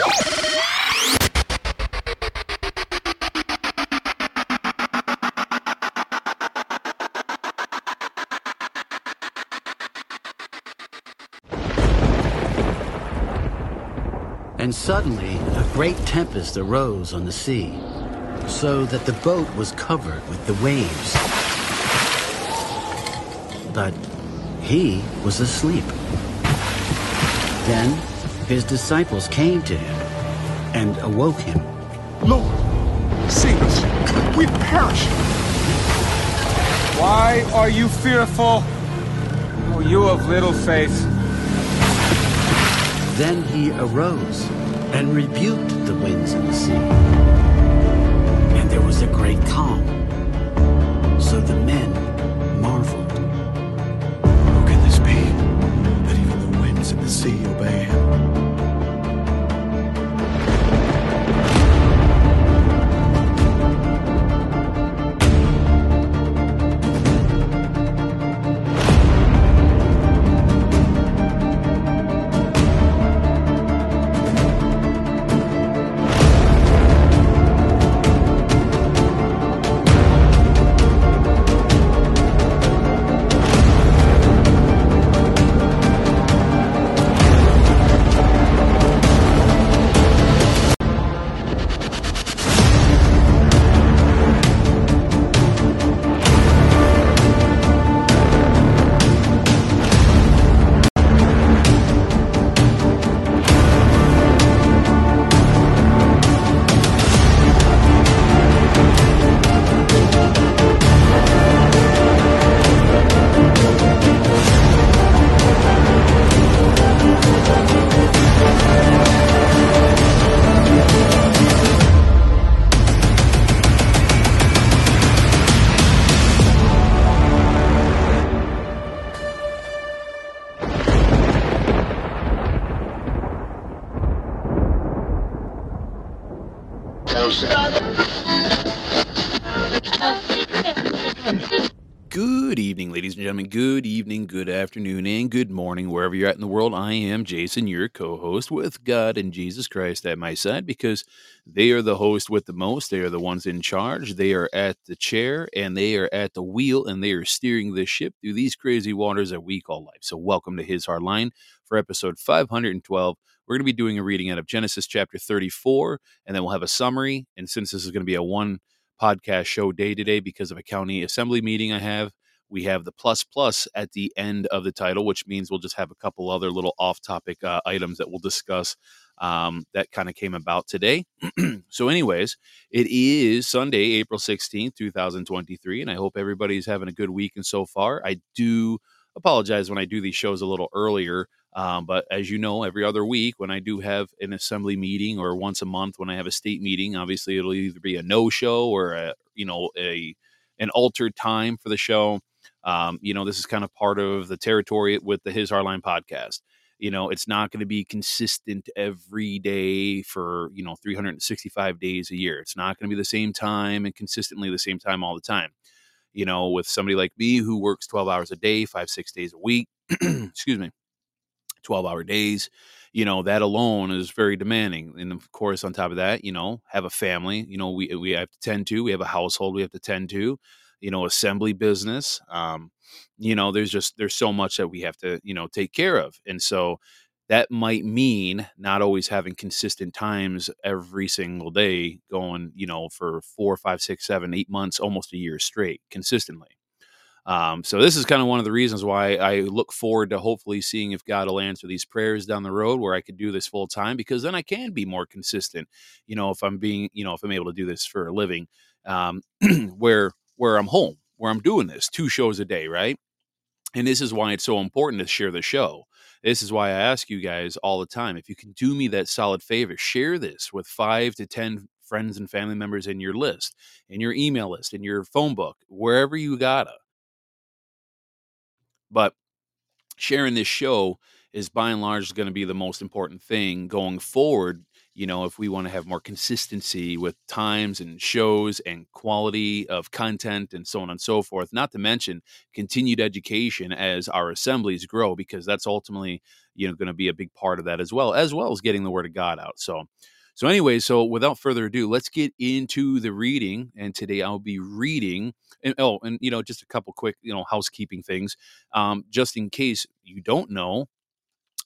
And suddenly, a great tempest arose on the sea, so that the boat was covered with the waves. But he was asleep. Then his disciples came to him and awoke him. Lord, save us. We perish. Why are you fearful? Oh, you of little faith. Then he arose and rebuked the winds and the sea. And there was a great calm. So the men Good evening, good afternoon, and good morning, wherever you're at in the world. I am Jason, your co host, with God and Jesus Christ at my side because they are the host with the most. They are the ones in charge. They are at the chair and they are at the wheel and they are steering the ship through these crazy waters that we call life. So, welcome to His Hard Line for episode 512. We're going to be doing a reading out of Genesis chapter 34, and then we'll have a summary. And since this is going to be a one podcast show day today because of a county assembly meeting I have. We have the plus plus at the end of the title, which means we'll just have a couple other little off topic uh, items that we'll discuss um, that kind of came about today. so, anyways, it is Sunday, April 16th, 2023, and I hope everybody's having a good week and so far. I do apologize when I do these shows a little earlier. Um, but as you know, every other week when I do have an assembly meeting or once a month when I have a state meeting, obviously it'll either be a no show or a you know a an altered time for the show. Um, you know, this is kind of part of the territory with the His Hardline podcast. You know, it's not going to be consistent every day for you know 365 days a year. It's not going to be the same time and consistently the same time all the time. You know, with somebody like me who works 12 hours a day, five six days a week. excuse me 12 hour days you know that alone is very demanding and of course on top of that you know have a family you know we we have to tend to we have a household we have to tend to you know assembly business um you know there's just there's so much that we have to you know take care of and so that might mean not always having consistent times every single day going you know for four five six seven eight months almost a year straight consistently um, so this is kind of one of the reasons why I look forward to hopefully seeing if God will answer these prayers down the road where I could do this full time because then I can be more consistent. You know, if I'm being, you know, if I'm able to do this for a living, um, where where I'm home, where I'm doing this two shows a day, right? And this is why it's so important to share the show. This is why I ask you guys all the time if you can do me that solid favor, share this with five to 10 friends and family members in your list, in your email list, in your phone book, wherever you gotta but sharing this show is by and large going to be the most important thing going forward you know if we want to have more consistency with times and shows and quality of content and so on and so forth not to mention continued education as our assemblies grow because that's ultimately you know going to be a big part of that as well, as well as getting the word of God out. So. So anyway, so without further ado, let's get into the reading. And today I'll be reading. And oh, and you know, just a couple quick, you know, housekeeping things. Um, just in case you don't know,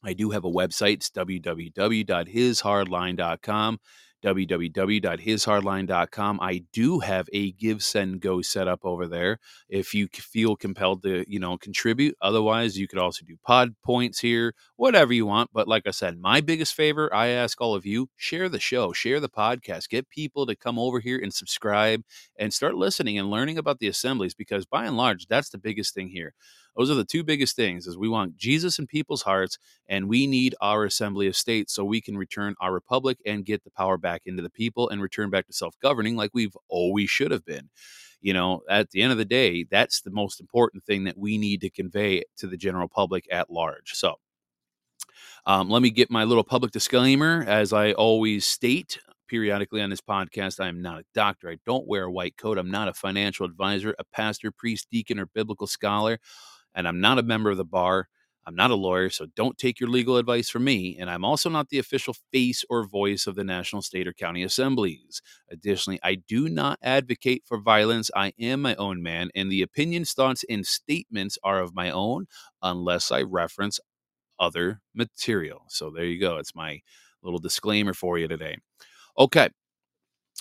I do have a website. It's www.hishardline.com www.hishardline.com. I do have a give send go setup over there if you feel compelled to, you know, contribute. Otherwise, you could also do pod points here, whatever you want, but like I said, my biggest favor, I ask all of you, share the show, share the podcast, get people to come over here and subscribe and start listening and learning about the assemblies because by and large, that's the biggest thing here. Those are the two biggest things is we want Jesus in people's hearts and we need our assembly of states so we can return our republic and get the power back into the people and return back to self-governing like we've always should have been. You know, at the end of the day, that's the most important thing that we need to convey to the general public at large. So, um, let me get my little public disclaimer. As I always state periodically on this podcast, I am not a doctor. I don't wear a white coat. I'm not a financial advisor, a pastor, priest, deacon, or biblical scholar and I'm not a member of the bar. I'm not a lawyer, so don't take your legal advice from me. And I'm also not the official face or voice of the national, state, or county assemblies. Additionally, I do not advocate for violence. I am my own man, and the opinions, thoughts, and statements are of my own unless I reference other material. So there you go. It's my little disclaimer for you today. Okay.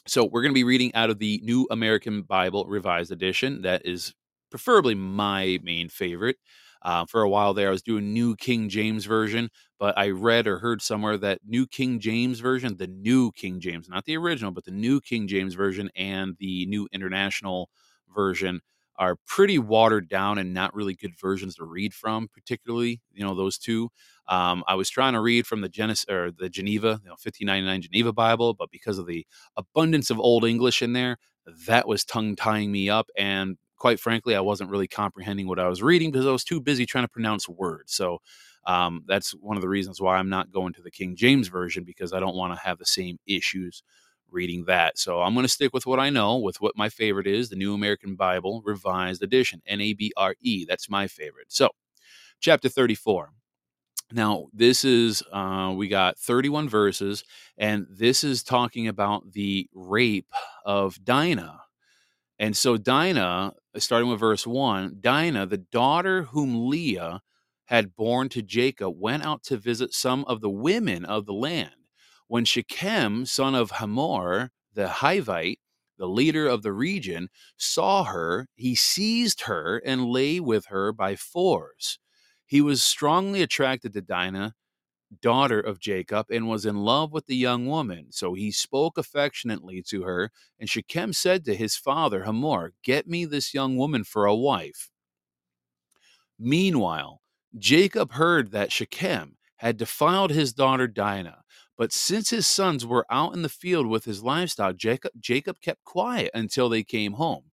So we're going to be reading out of the New American Bible Revised Edition. That is preferably my main favorite. Uh, for a while there, I was doing New King James Version, but I read or heard somewhere that New King James Version, the New King James, not the original, but the New King James Version and the New International Version are pretty watered down and not really good versions to read from, particularly, you know, those two. Um, I was trying to read from the Genesis or the Geneva, you know, 1599 Geneva Bible, but because of the abundance of Old English in there, that was tongue tying me up. And quite frankly, I wasn't really comprehending what I was reading because I was too busy trying to pronounce words. So um, that's one of the reasons why I'm not going to the King James Version because I don't want to have the same issues reading that. So I'm going to stick with what I know, with what my favorite is the New American Bible Revised Edition, N A B R E. That's my favorite. So, chapter 34. Now, this is, uh, we got 31 verses, and this is talking about the rape of Dinah. And so Dinah, uh, starting with verse 1, Dinah, the daughter whom Leah had borne to Jacob, went out to visit some of the women of the land. When Shechem, son of Hamor, the Hivite, the leader of the region, saw her, he seized her and lay with her by force. He was strongly attracted to Dinah daughter of Jacob and was in love with the young woman. So he spoke affectionately to her, and Shechem said to his father Hamor, Get me this young woman for a wife. Meanwhile, Jacob heard that Shechem had defiled his daughter Dinah. But since his sons were out in the field with his livestock, Jacob, Jacob kept quiet until they came home.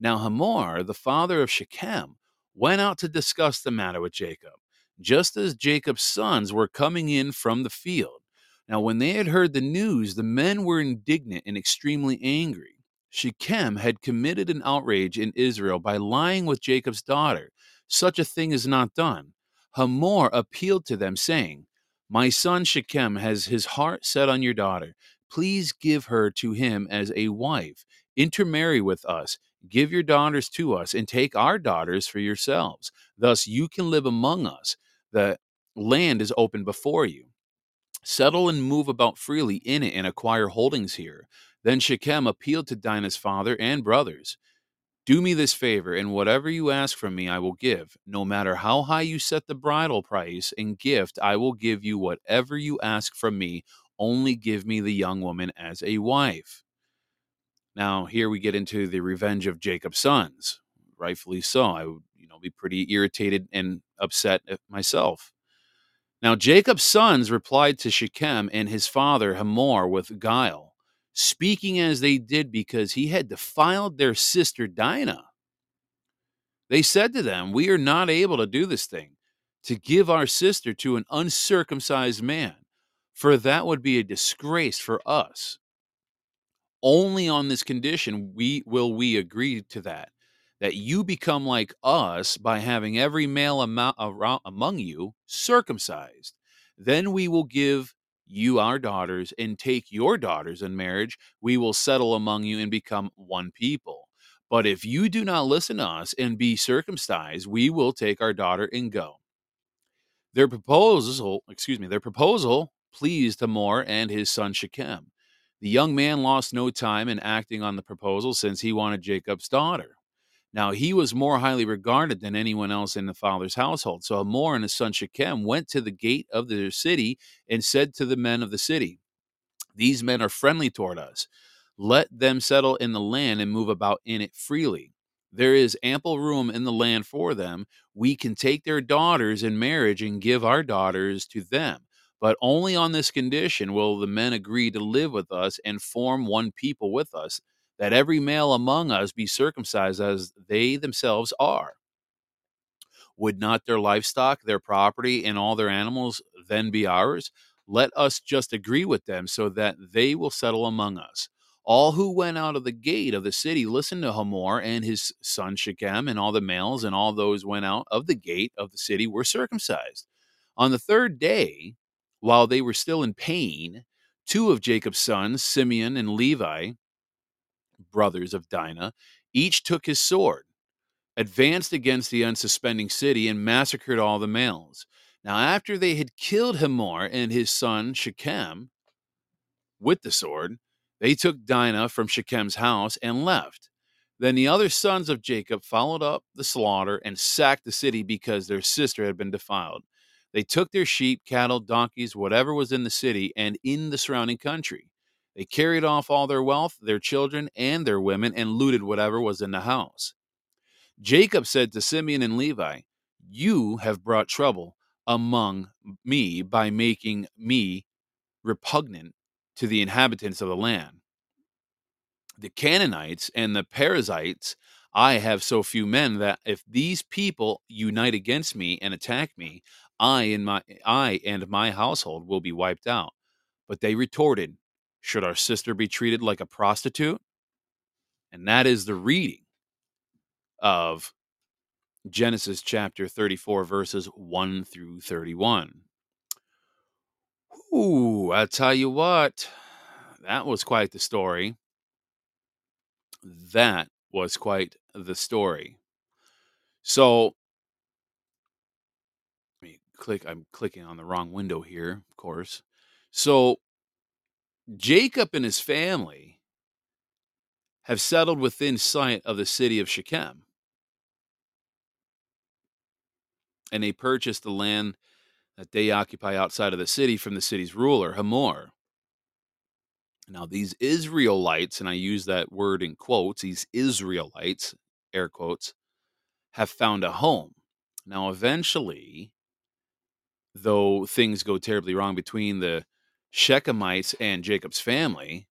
Now Hamor, the father of Shechem, went out to discuss the matter with Jacob just as Jacob's sons were coming in from the field. Now, when they had heard the news, the men were indignant and extremely angry. Shechem had committed an outrage in Israel by lying with Jacob's daughter. Such a thing is not done. Hamor appealed to them, saying, My son Shechem has his heart set on your daughter. Please give her to him as a wife. Intermarry with us. Give your daughters to us, and take our daughters for yourselves. Thus you can live among us the land is open before you. Settle and move about freely in it and acquire holdings here. Then Shechem appealed to Dinah's father and brothers. Do me this favor, and whatever you ask from me, I will give. No matter how high you set the bridal price and gift, I will give you whatever you ask from me. Only give me the young woman as a wife. Now, here we get into the revenge of Jacob's sons. Rightfully so. I would you know, be pretty irritated and upset uh, myself. Now Jacob's sons replied to Shechem and his father Hamor with guile, speaking as they did because he had defiled their sister Dinah. They said to them, We are not able to do this thing, to give our sister to an uncircumcised man, for that would be a disgrace for us. Only on this condition we will we agree to that that you become like us by having every male among you circumcised, Then we will give you our daughters and take your daughters in marriage. We will settle among you and become one people. But if you do not listen to us and be circumcised, we will take our daughter and go. Their proposal, excuse me, their proposal pleased Hamor and his son Shechem. The young man lost no time in acting on the proposal since he wanted Jacob's daughter. Now he was more highly regarded than anyone else in the father's household. So Hamor and his son Shechem went to the gate of their city and said to the men of the city, These men are friendly toward us. Let them settle in the land and move about in it freely. There is ample room in the land for them. We can take their daughters in marriage and give our daughters to them. But only on this condition will the men agree to live with us and form one people with us that every male among us be circumcised as they themselves are. Would not their livestock, their property, and all their animals then be ours? Let us just agree with them so that they will settle among us. All who went out of the gate of the city listened to Hamor and his son Shechem, and all the males and all those went out of the gate of the city were circumcised. On the third day, while they were still in pain, two of Jacob's sons, Simeon and Levi, brothers of Dinah, each took his sword, advanced against the unsuspending city, and massacred all the males. Now, after they had killed Hamor and his son Shechem with the sword, they took Dinah from Shechem's house and left. Then the other sons of Jacob followed up the slaughter and sacked the city because their sister had been defiled. They took their sheep, cattle, donkeys, whatever was in the city and in the surrounding country. They carried off all their wealth, their children, and their women, and looted whatever was in the house. Jacob said to Simeon and Levi, You have brought trouble among me by making me repugnant to the inhabitants of the land. The Canaanites and the Perizzites, I have so few men that if these people unite against me and attack me, I and my I and my household will be wiped out. But they retorted, should our sister be treated like a prostitute? And that is the reading of Genesis chapter 34, verses 1 through 31. Ooh, I tell you what, that was quite the story. That was quite the story. So, click. I'm clicking on the wrong window here, of course. So, Jacob and his family have settled within sight of the city of Shechem. And they purchased the land that they occupy outside of the city from the city's ruler, Hamor. Now, these Israelites, and I use that word in quotes, these Israelites, air quotes, have found a home. Now, eventually, though things go terribly wrong between the Shechemites and Jacob's family.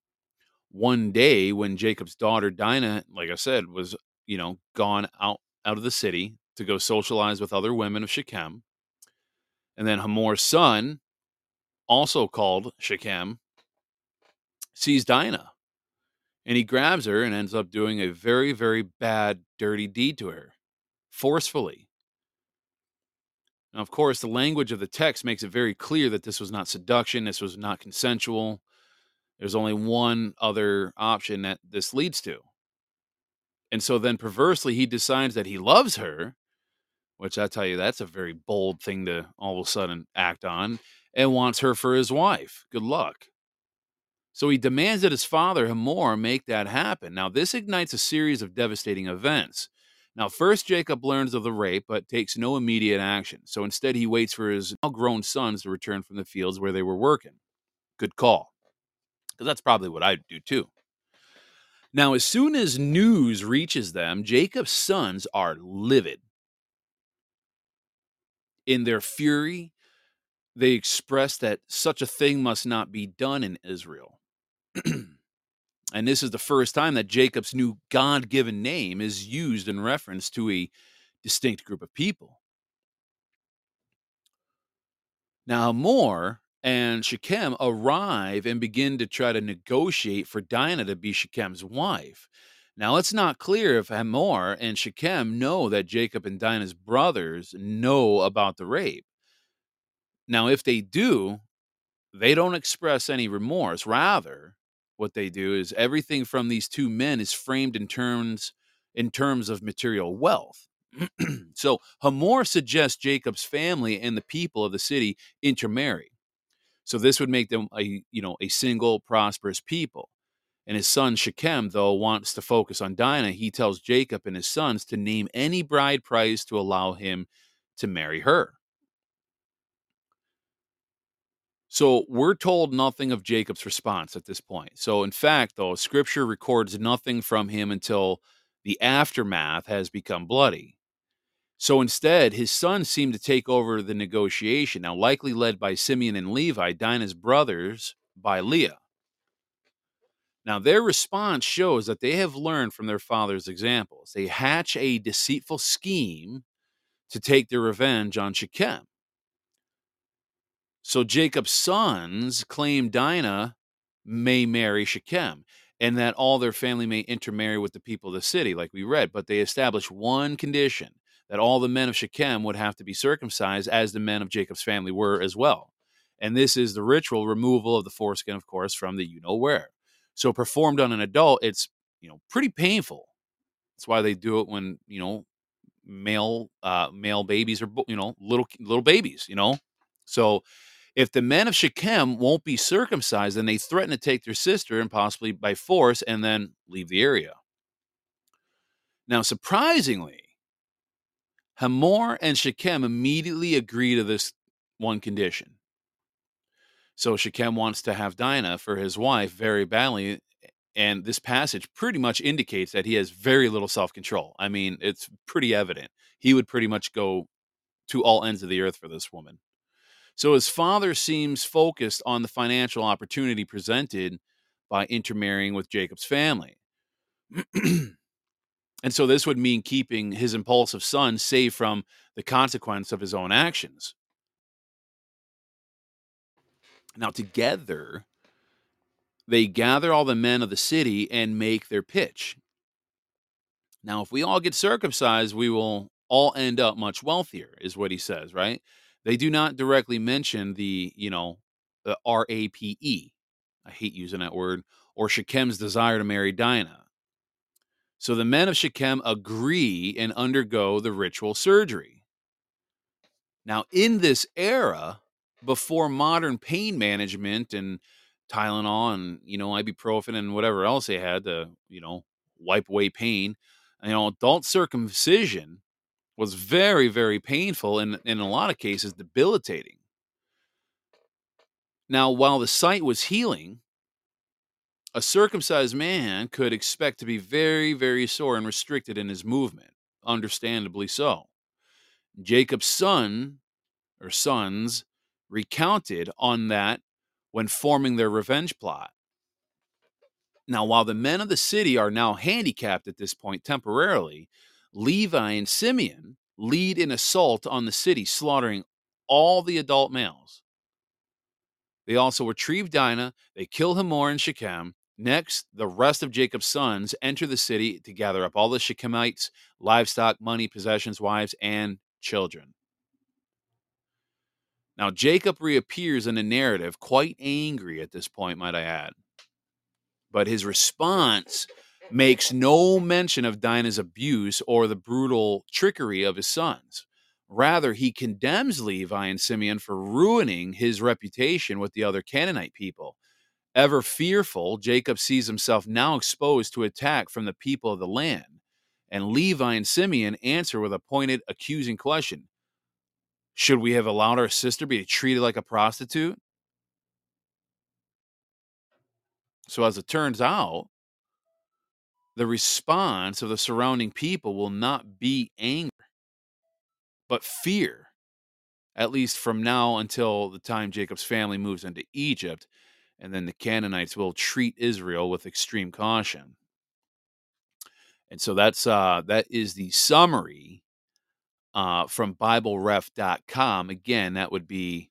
One day, when Jacob's daughter Dinah, like I said, was you know gone out out of the city to go socialize with other women of Shechem, and then Hamor's son, also called Shechem, sees Dinah, and he grabs her and ends up doing a very very bad, dirty deed to her, forcefully. Now, of course, the language of the text makes it very clear that this was not seduction, this was not consensual. There's only one other option that this leads to. And so then perversely, he decides that he loves her, which I tell you, that's a very bold thing to all of a sudden act on, and wants her for his wife. Good luck. So he demands that his father, Hamor, make that happen. Now, this ignites a series of devastating events. Now, first, Jacob learns of the rape, but takes no immediate action. So instead, he waits for his now grown sons to return from the fields where they were working. Good call. Because that's probably what I'd do too. Now, as soon as news reaches them, Jacob's sons are livid. In their fury, they express that such a thing must not be done in Israel. And this is the first time that Jacob's new God given name is used in reference to a distinct group of people. Now, Hamor and Shechem arrive and begin to try to negotiate for Dinah to be Shechem's wife. Now, it's not clear if Hamor and Shechem know that Jacob and Dinah's brothers know about the rape. Now, if they do, they don't express any remorse. Rather, what they do is everything from these two men is framed in terms in terms of material wealth. so Hamor suggests Jacob's family and the people of the city intermarry. So this would make them a you know a single prosperous people. And his son Shechem, though, wants to focus on Dinah. He tells Jacob and his sons to name any bride price to allow him to marry her. So we're told nothing of Jacob's response at this point. So, in fact, though, scripture records nothing from him until the aftermath has become bloody. So instead, his sons seem to take over the negotiation, now likely led by Simeon and Levi, Dinah's brothers, by Leah. Now, their response shows that they have learned from their father's examples. They hatch a deceitful scheme to take their revenge on Shechem. So Jacob's sons claim Dinah may marry Shechem and that all their family may intermarry with the people of the city, like we read. But they establish one condition that all the men of Shechem would have to be circumcised, as the men of Jacob's family were as well. And this is the ritual removal of the foreskin, of course, from the you know where. So performed on an adult, it's you know pretty painful. That's why they do it when you know male uh, male babies are you know little little babies. You know, so if the men of Shechem won't be circumcised, then they threaten to take their sister and possibly by force and then leave the area. Now, surprisingly, Hamor and Shechem immediately agree to this one condition. So Shechem wants to have Dinah for his wife very badly. And this passage pretty much indicates that he has very little self control. I mean, it's pretty evident. He would pretty much go to all ends of the earth for this woman. So his father seems focused on the financial opportunity presented by intermarrying with Jacob's family. and so this would mean keeping his impulsive son safe from the consequence of his own actions. Now, together, they gather all the men of the city and make their pitch. Now, if we all get circumcised, we will all end up much wealthier, is what he says, right? They do not directly mention the, you know, the R A P E. I hate using that word, or Shechem's desire to marry Dinah. So the men of Shechem agree and undergo the ritual surgery. Now, in this era, before modern pain management and Tylenol and you know ibuprofen and whatever else they had to you know wipe away pain, you know adult circumcision was very very painful and in a lot of cases debilitating. Now, while the site was healing, a circumcised man could expect to be very, very sore and restricted in his movement, understandably so. Jacob's son or sons recounted on that when forming their revenge plot. Now, while the men of the city are now handicapped at this point temporarily, Levi and Simeon lead an assault on the city, slaughtering all the adult males. They also retrieve Dinah, they kill Hamor and Shechem. Next, the rest of Jacob's sons enter the city to gather up all the Shechemites, livestock, money, possessions, wives, and children. Now, Jacob reappears in the narrative quite angry at this point, might I add. But his response makes no mention of Dinah's abuse or the brutal trickery of his sons. Rather, he condemns Levi and Simeon for ruining his reputation with the other Canaanite people. Ever fearful, Jacob sees himself now exposed to attack from the people of the land. And Levi and Simeon answer with a pointed, accusing question should we have allowed our sister be treated like a prostitute? So, as it turns out, the response of the surrounding people will not be anger, but fear, at least from now until the time Jacob's family moves into Egypt, and then the Canaanites will treat Israel with extreme caution. And so that's uh, that is the summary uh, from BibleRef.com. Again, that would be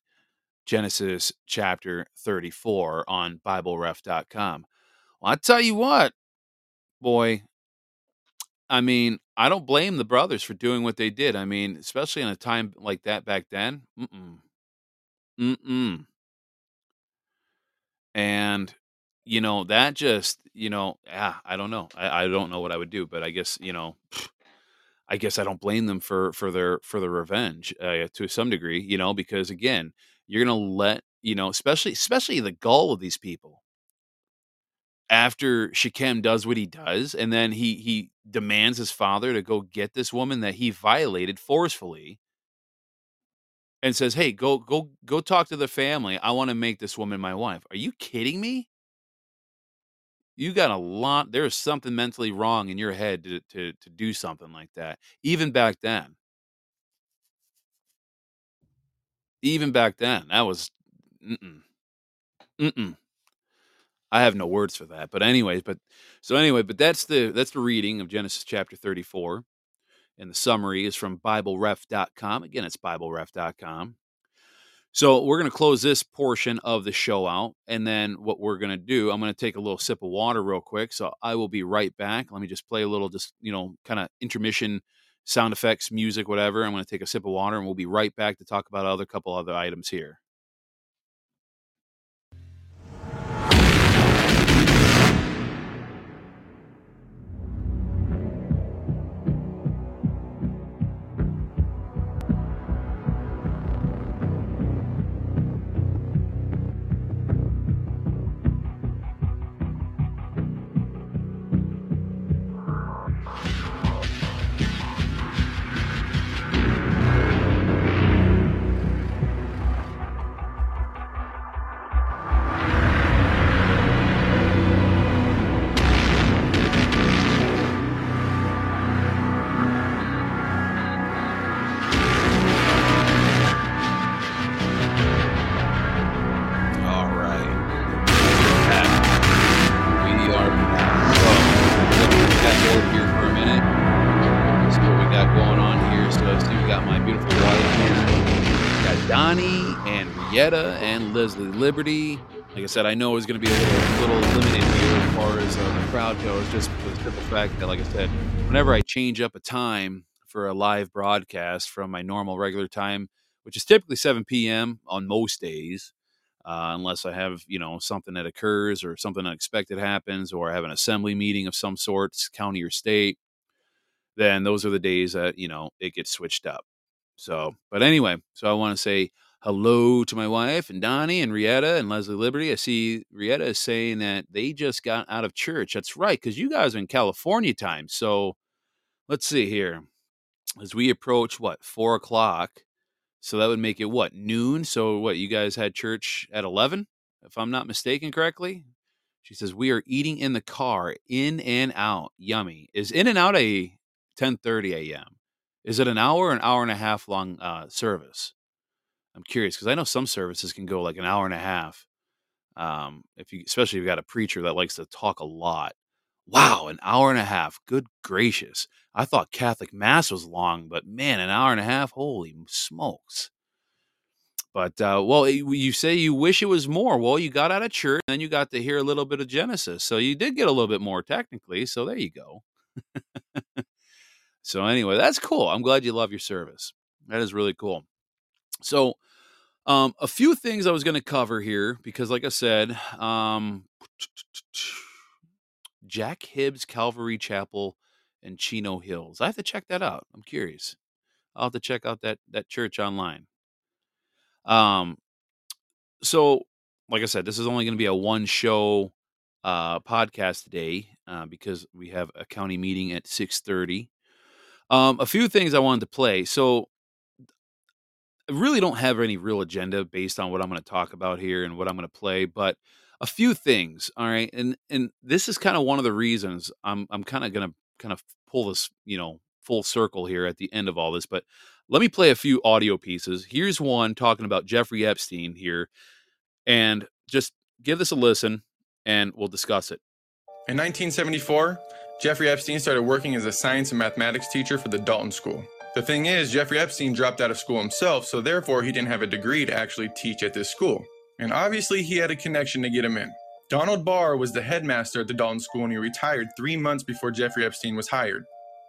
Genesis chapter 34 on BibleRef.com. Well, I tell you what, boy, I mean, I don't blame the brothers for doing what they did. I mean, especially in a time like that back then. Mm-mm. Mm-mm. And you know that just you know yeah I don't know I, I don't know what I would do, but I guess you know. I guess I don't blame them for for their for their revenge uh, to some degree, you know, because again, you're gonna let you know, especially especially the gall of these people after Shechem does what he does, and then he he demands his father to go get this woman that he violated forcefully, and says, "Hey, go go go talk to the family. I want to make this woman my wife." Are you kidding me? You got a lot. There's something mentally wrong in your head to to to do something like that, even back then. Even back then, that was mm-mm, mm-mm. I have no words for that. But anyways, but so anyway, but that's the that's the reading of Genesis chapter 34. And the summary is from BibleRef.com. Again, it's BibleRef.com. So we're going to close this portion of the show out. And then what we're going to do, I'm going to take a little sip of water real quick. So I will be right back. Let me just play a little, just, you know, kind of intermission sound effects, music, whatever. I'm going to take a sip of water and we'll be right back to talk about other couple other items here. And and Leslie Liberty. Like I said, I know it's going to be a little, little limited here as far as uh, the crowd goes, just for the simple fact that, like I said, whenever I change up a time for a live broadcast from my normal regular time, which is typically 7 p.m. on most days, uh, unless I have, you know, something that occurs or something unexpected happens, or I have an assembly meeting of some sort, county or state, then those are the days that, you know, it gets switched up. So, but anyway, so I want to say hello to my wife and Donnie and Rietta and Leslie Liberty. I see Rietta is saying that they just got out of church. That's right, because you guys are in California time. So let's see here. As we approach what, four o'clock. So that would make it what, noon? So what, you guys had church at 11, if I'm not mistaken correctly? She says, We are eating in the car, in and out. Yummy. Is in and out a 10:30 a.m. Is it an hour an hour and a half long uh, service? I'm curious because I know some services can go like an hour and a half. Um, if you, especially if you've got a preacher that likes to talk a lot. Wow, an hour and a half. Good gracious. I thought Catholic Mass was long, but man, an hour and a half. Holy smokes. But uh, well, you say you wish it was more. Well, you got out of church, and then you got to hear a little bit of Genesis, so you did get a little bit more technically. So there you go. so anyway, that's cool. I'm glad you love your service. That is really cool. So, um, a few things I was going to cover here because, like I said, um, Jack Hibbs Calvary Chapel in Chino Hills. I have to check that out. I'm curious. I'll have to check out that that church online. Um, so like I said, this is only going to be a one show uh podcast today uh, because we have a county meeting at 6:30. Um, a few things I wanted to play. So really don't have any real agenda based on what I'm going to talk about here and what I'm going to play, but a few things. All right, and and this is kind of one of the reasons I'm I'm kind of going to kind of pull this you know full circle here at the end of all this. But let me play a few audio pieces. Here's one talking about Jeffrey Epstein here, and just give this a listen, and we'll discuss it. In 1974, Jeffrey Epstein started working as a science and mathematics teacher for the Dalton School. The thing is, Jeffrey Epstein dropped out of school himself, so therefore he didn't have a degree to actually teach at this school. And obviously, he had a connection to get him in. Donald Barr was the headmaster at the Dalton School and he retired three months before Jeffrey Epstein was hired.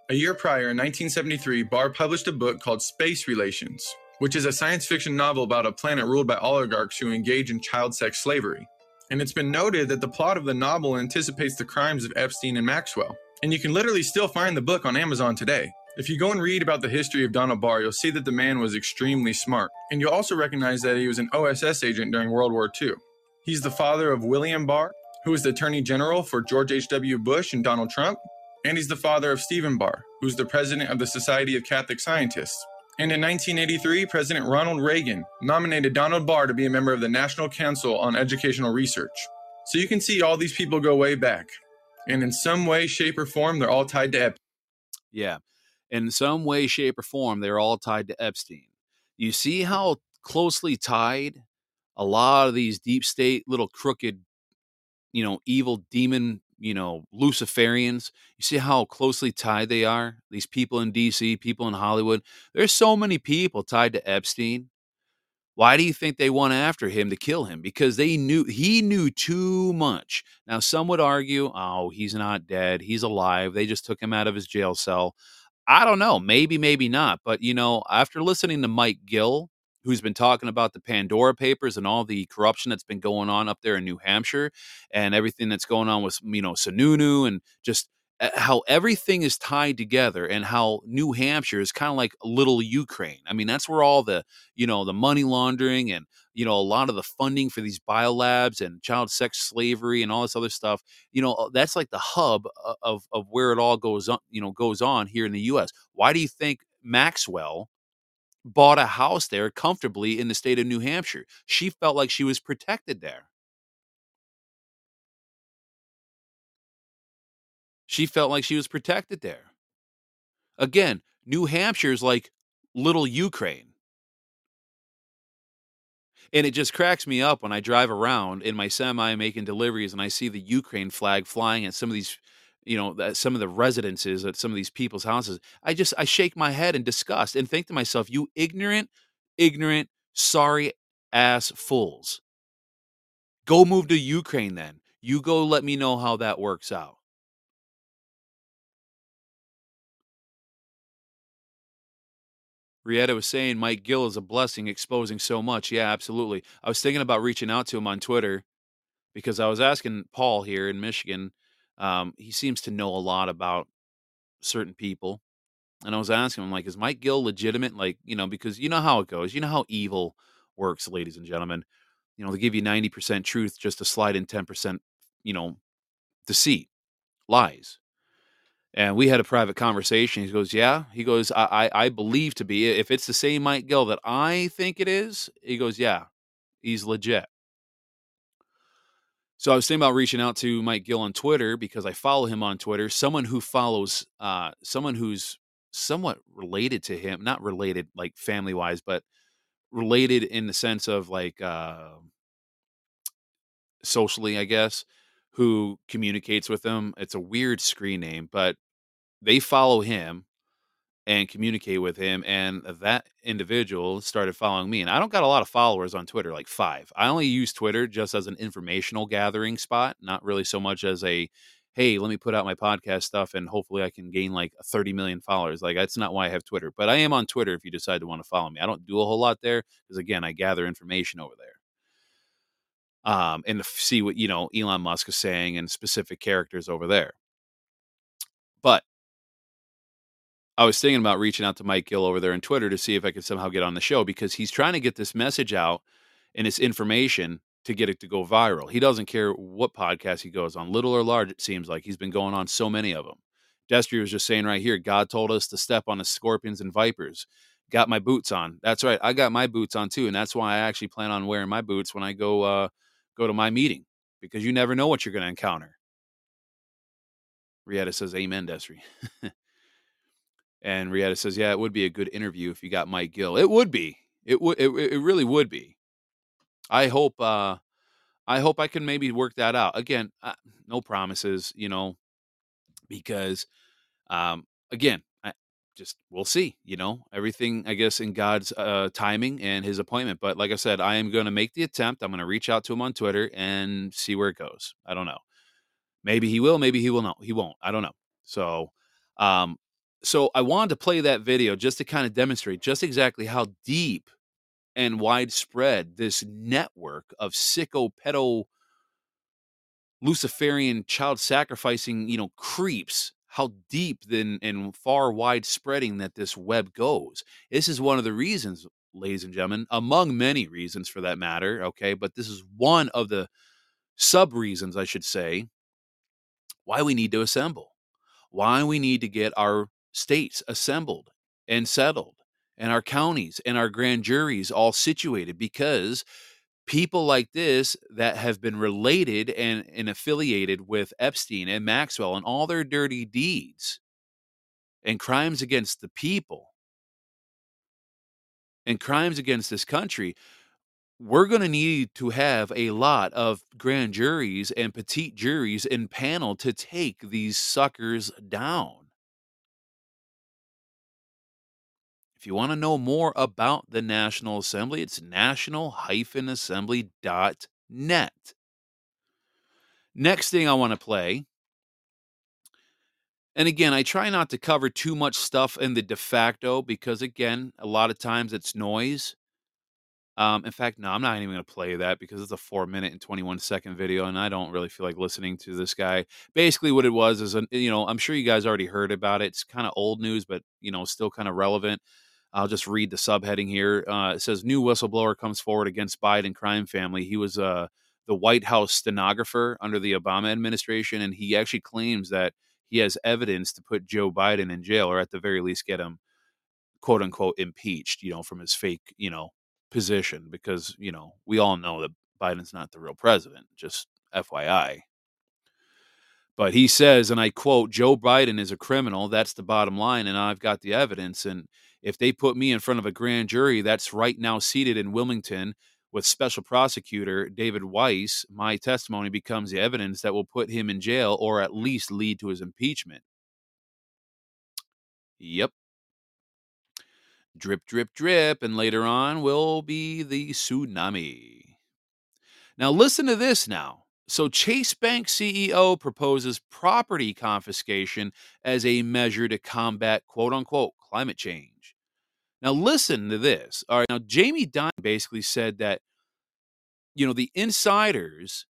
A year prior, in 1973, Barr published a book called Space Relations. which is a science fiction novel about a planet ruled by oligarchs who engage in child sex slavery. And it's been noted that the plot of the novel anticipates the crimes of Epstein and Maxwell. And you can literally still find the book on Amazon today. If you go and read about the history of Donald Barr, you'll see that the man was extremely smart. And you'll also recognize that he was an OSS agent during World War II. He's the father of William Barr, who was the Attorney General for George H.W. Bush and Donald Trump. And he's the father of Stephen Barr, who's the president of the Society of Catholic Scientists. And in 1983, President Ronald Reagan nominated Donald Barr to be a member of the National Council on Educational Research. So you can see all these people go way back. And in some way, shape, or form, they're all tied to Epstein. Yeah. In some way, shape, or form, they're all tied to Epstein. You see hmm. how closely tied a lot of these deep state little crooked, you know, evil demon, you know, Luciferians. You see how closely tied they are? These people in DC, people in Hollywood. There's so many people tied to Epstein. Why do you think they went after him to kill him? Because they knew he knew too much. Now, some would argue, oh, he's not dead. He's alive. They just took him out of his jail cell. I don't know. Maybe, maybe not. But, you know, after listening to Mike Gill, who's been talking about the Pandora Papers and all the corruption that's been going on up there in New Hampshire and everything that's going on with, you know, Sununu and just how everything is tied together and how New Hampshire is kind of like little Ukraine. I mean, that's where all the, you know, the money laundering and, you know, a lot of the funding for these biolabs and child sex slavery and all this other stuff, you know, uh, that's like the hub of, of where it all goes on, you know, goes on here in the US. Why do you think Maxwell bought a house there comfortably in the state of New Hampshire? She felt like she was protected there. She felt like she was protected there. Again, New Hampshire is like little Ukraine. And it just cracks me up when I drive around in my semi making deliveries and I see the Ukraine flag flying at some of these, you know, some of the residences at some of these people's houses. I just I shake my head in disgust and think to myself, you ignorant, ignorant, sorry ass fools. Go move to Ukraine then. You go let me know how that works out. Rietta was saying Mike Gill is a blessing exposing so much. Yeah, absolutely. I was thinking about reaching out to him on Twitter because I was asking Paul here in Michigan. Um, he seems to know a lot about certain people. And I was asking him, like, is Mike Gill legitimate? Like, you know, because you know how it goes. You know how evil works, ladies and gentlemen. You know, they give you 90% truth just to slide in 10%, you know, deceit, lies. And we had a private conversation. He goes, "Yeah." He goes, "I I, I believe to be if it's the same Mike Gill that I think it is." He goes, "Yeah, he's legit." So I was thinking about reaching out to Mike Gill on Twitter because I follow him on Twitter. Someone who follows, uh, someone who's somewhat related to him, not related like family wise, but related in the sense of like uh, socially, I guess who communicates with him. It's a weird screen name, but they follow him and communicate with him. And that individual started following me. And I don't got a lot of followers on Twitter, like five. I only use Twitter just as an informational gathering spot, not really so much as a, hey, let me put out my podcast stuff and hopefully I can gain like 30 million followers. Like, that's not why I have Twitter. But I am on Twitter if you decide to want to follow me. I don't do a whole lot there because, again, I gather information over there um, and see what you know Elon Musk is saying and specific characters over there. But I was thinking about reaching out to Mike Gill over there on Twitter to see if I could somehow get on the show because he's trying to get this message out and this information to get it to go viral. He doesn't care what podcast he goes on, little or large. It seems like he's been going on so many of them. Destry was just saying right here, God told us to step on the scorpions and vipers. Got my boots on. That's right. I got my boots on too, and that's why I actually plan on wearing my boots when I go uh, go to my meeting because you never know what you're going to encounter. Rietta says, Amen, Destry. and Rietta says, Yeah, it would be a good interview if you got Mike Gill. It would be. It would. It, it really would be. I hope. uh I hope I can maybe work that out. Again, uh, no promises, you know, because um, again, just we'll see you know everything i guess in god's uh, timing and his appointment but like i said i am going to make the attempt i'm going to reach out to him on twitter and see where it goes i don't know. Maybe he will maybe he will not he won't i don't know so um so I wanted to play that video just to kind of demonstrate just exactly how deep and widespread this network of sicko pedo Luciferian child sacrificing, you know, creeps, how deep then and far wide spreading that this web goes. This is one of the reasons, ladies and gentlemen, among many reasons for that matter, okay, but this is one of the sub reasons, I should say, why we need to assemble, why we need to get our states assembled and settled, and our counties and our grand juries all situated because people like this that have been related and, and affiliated with Epstein and Maxwell and all their dirty deeds and crimes against the people and crimes against this country, we're going to need to have a lot of grand juries and petite juries and panel to take these suckers down. If you want to know more about the National Assembly, it's national-assembly.net. Next thing I want to play, and again, I try not to cover too much stuff in the de facto because, again, a lot of times it's noise. Um, in fact, no, I'm not even going to play that because it's a four minute and 21 second video, and I don't really feel like listening to this guy. Basically, what it was is, you know, I'm sure you guys already heard about it. It's kind of old news, but, you know, still kind of relevant. I'll just read the subheading here. Uh, it says new whistleblower comes forward against Biden crime family. He was uh, the White House stenographer under the Obama administration, and he actually claims that he has evidence to put Joe Biden in jail, or at the very least get him quote unquote impeached. You know, from his fake you know position, because you know we all know that Biden's not the real president. Just FYI. But he says, and I quote, Joe Biden is a criminal. That's the bottom line. And I've got the evidence. And if they put me in front of a grand jury that's right now seated in Wilmington with special prosecutor David Weiss, my testimony becomes the evidence that will put him in jail or at least lead to his impeachment. Yep. Drip, drip, drip. And later on will be the tsunami. Now, listen to this now. So, Chase Bank CEO proposes property confiscation as a measure to combat quote unquote climate change. Now, listen to this. All right. Now, Jamie Dimon basically said that, you know, the insiders,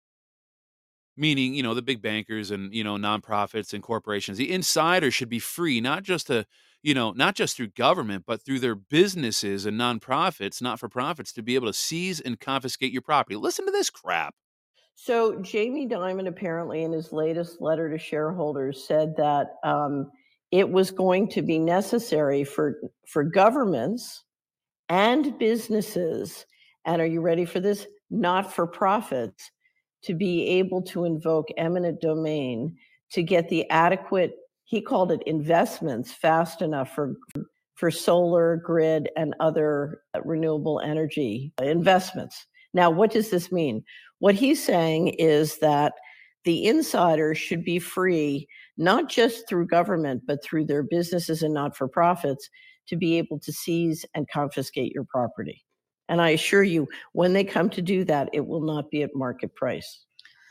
meaning, you know, the big bankers and, you know, nonprofits and corporations, the insiders should be free, not just to, you know, not just through government, but through their businesses and nonprofits, not for profits, to be able to seize and confiscate your property. Listen to this crap. So Jamie Dimon apparently in his latest letter to shareholders said that um, it was going to be necessary for for governments and businesses, and are you ready for this? Not for profits to be able to invoke eminent domain to get the adequate, he called it investments fast enough for for solar, grid, and other uh, renewable energy uh, investments. Now, what does this mean? What he's saying is that the insiders should be free, not just through government, but through their businesses and not for profits, to be able to seize and confiscate your property. And I assure you, when they come to do that, it will not be at market price.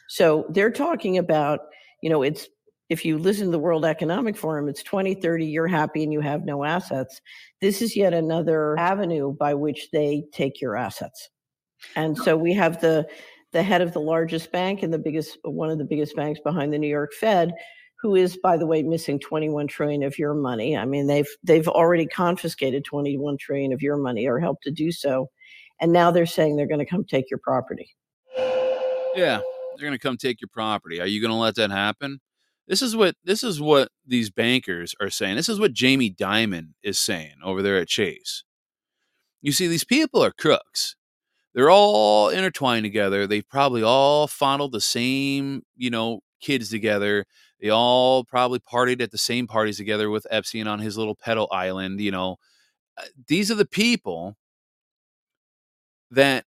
So they're talking about, you know, it's if you listen to the World Economic Forum, it's 2030, you're happy and you have no assets. This is yet another avenue by which they take your assets. And so we have the the head of the largest bank and the biggest one of the biggest banks behind the New York Fed, who is by the way missing 21 trillion of your money. I mean they've they've already confiscated 21 trillion of your money or helped to do so. And now they're saying they're going to come take your property. Yeah, they're going to come take your property. Are you going to let that happen? This is what this is what these bankers are saying. This is what Jamie Dimon is saying over there at Chase. You see, these people are crooks they're all intertwined together. They've probably all fondled the same, you know, kids together. They all probably partied at the same parties together with Epstein on his little pedo island. You know, uh, these are the people that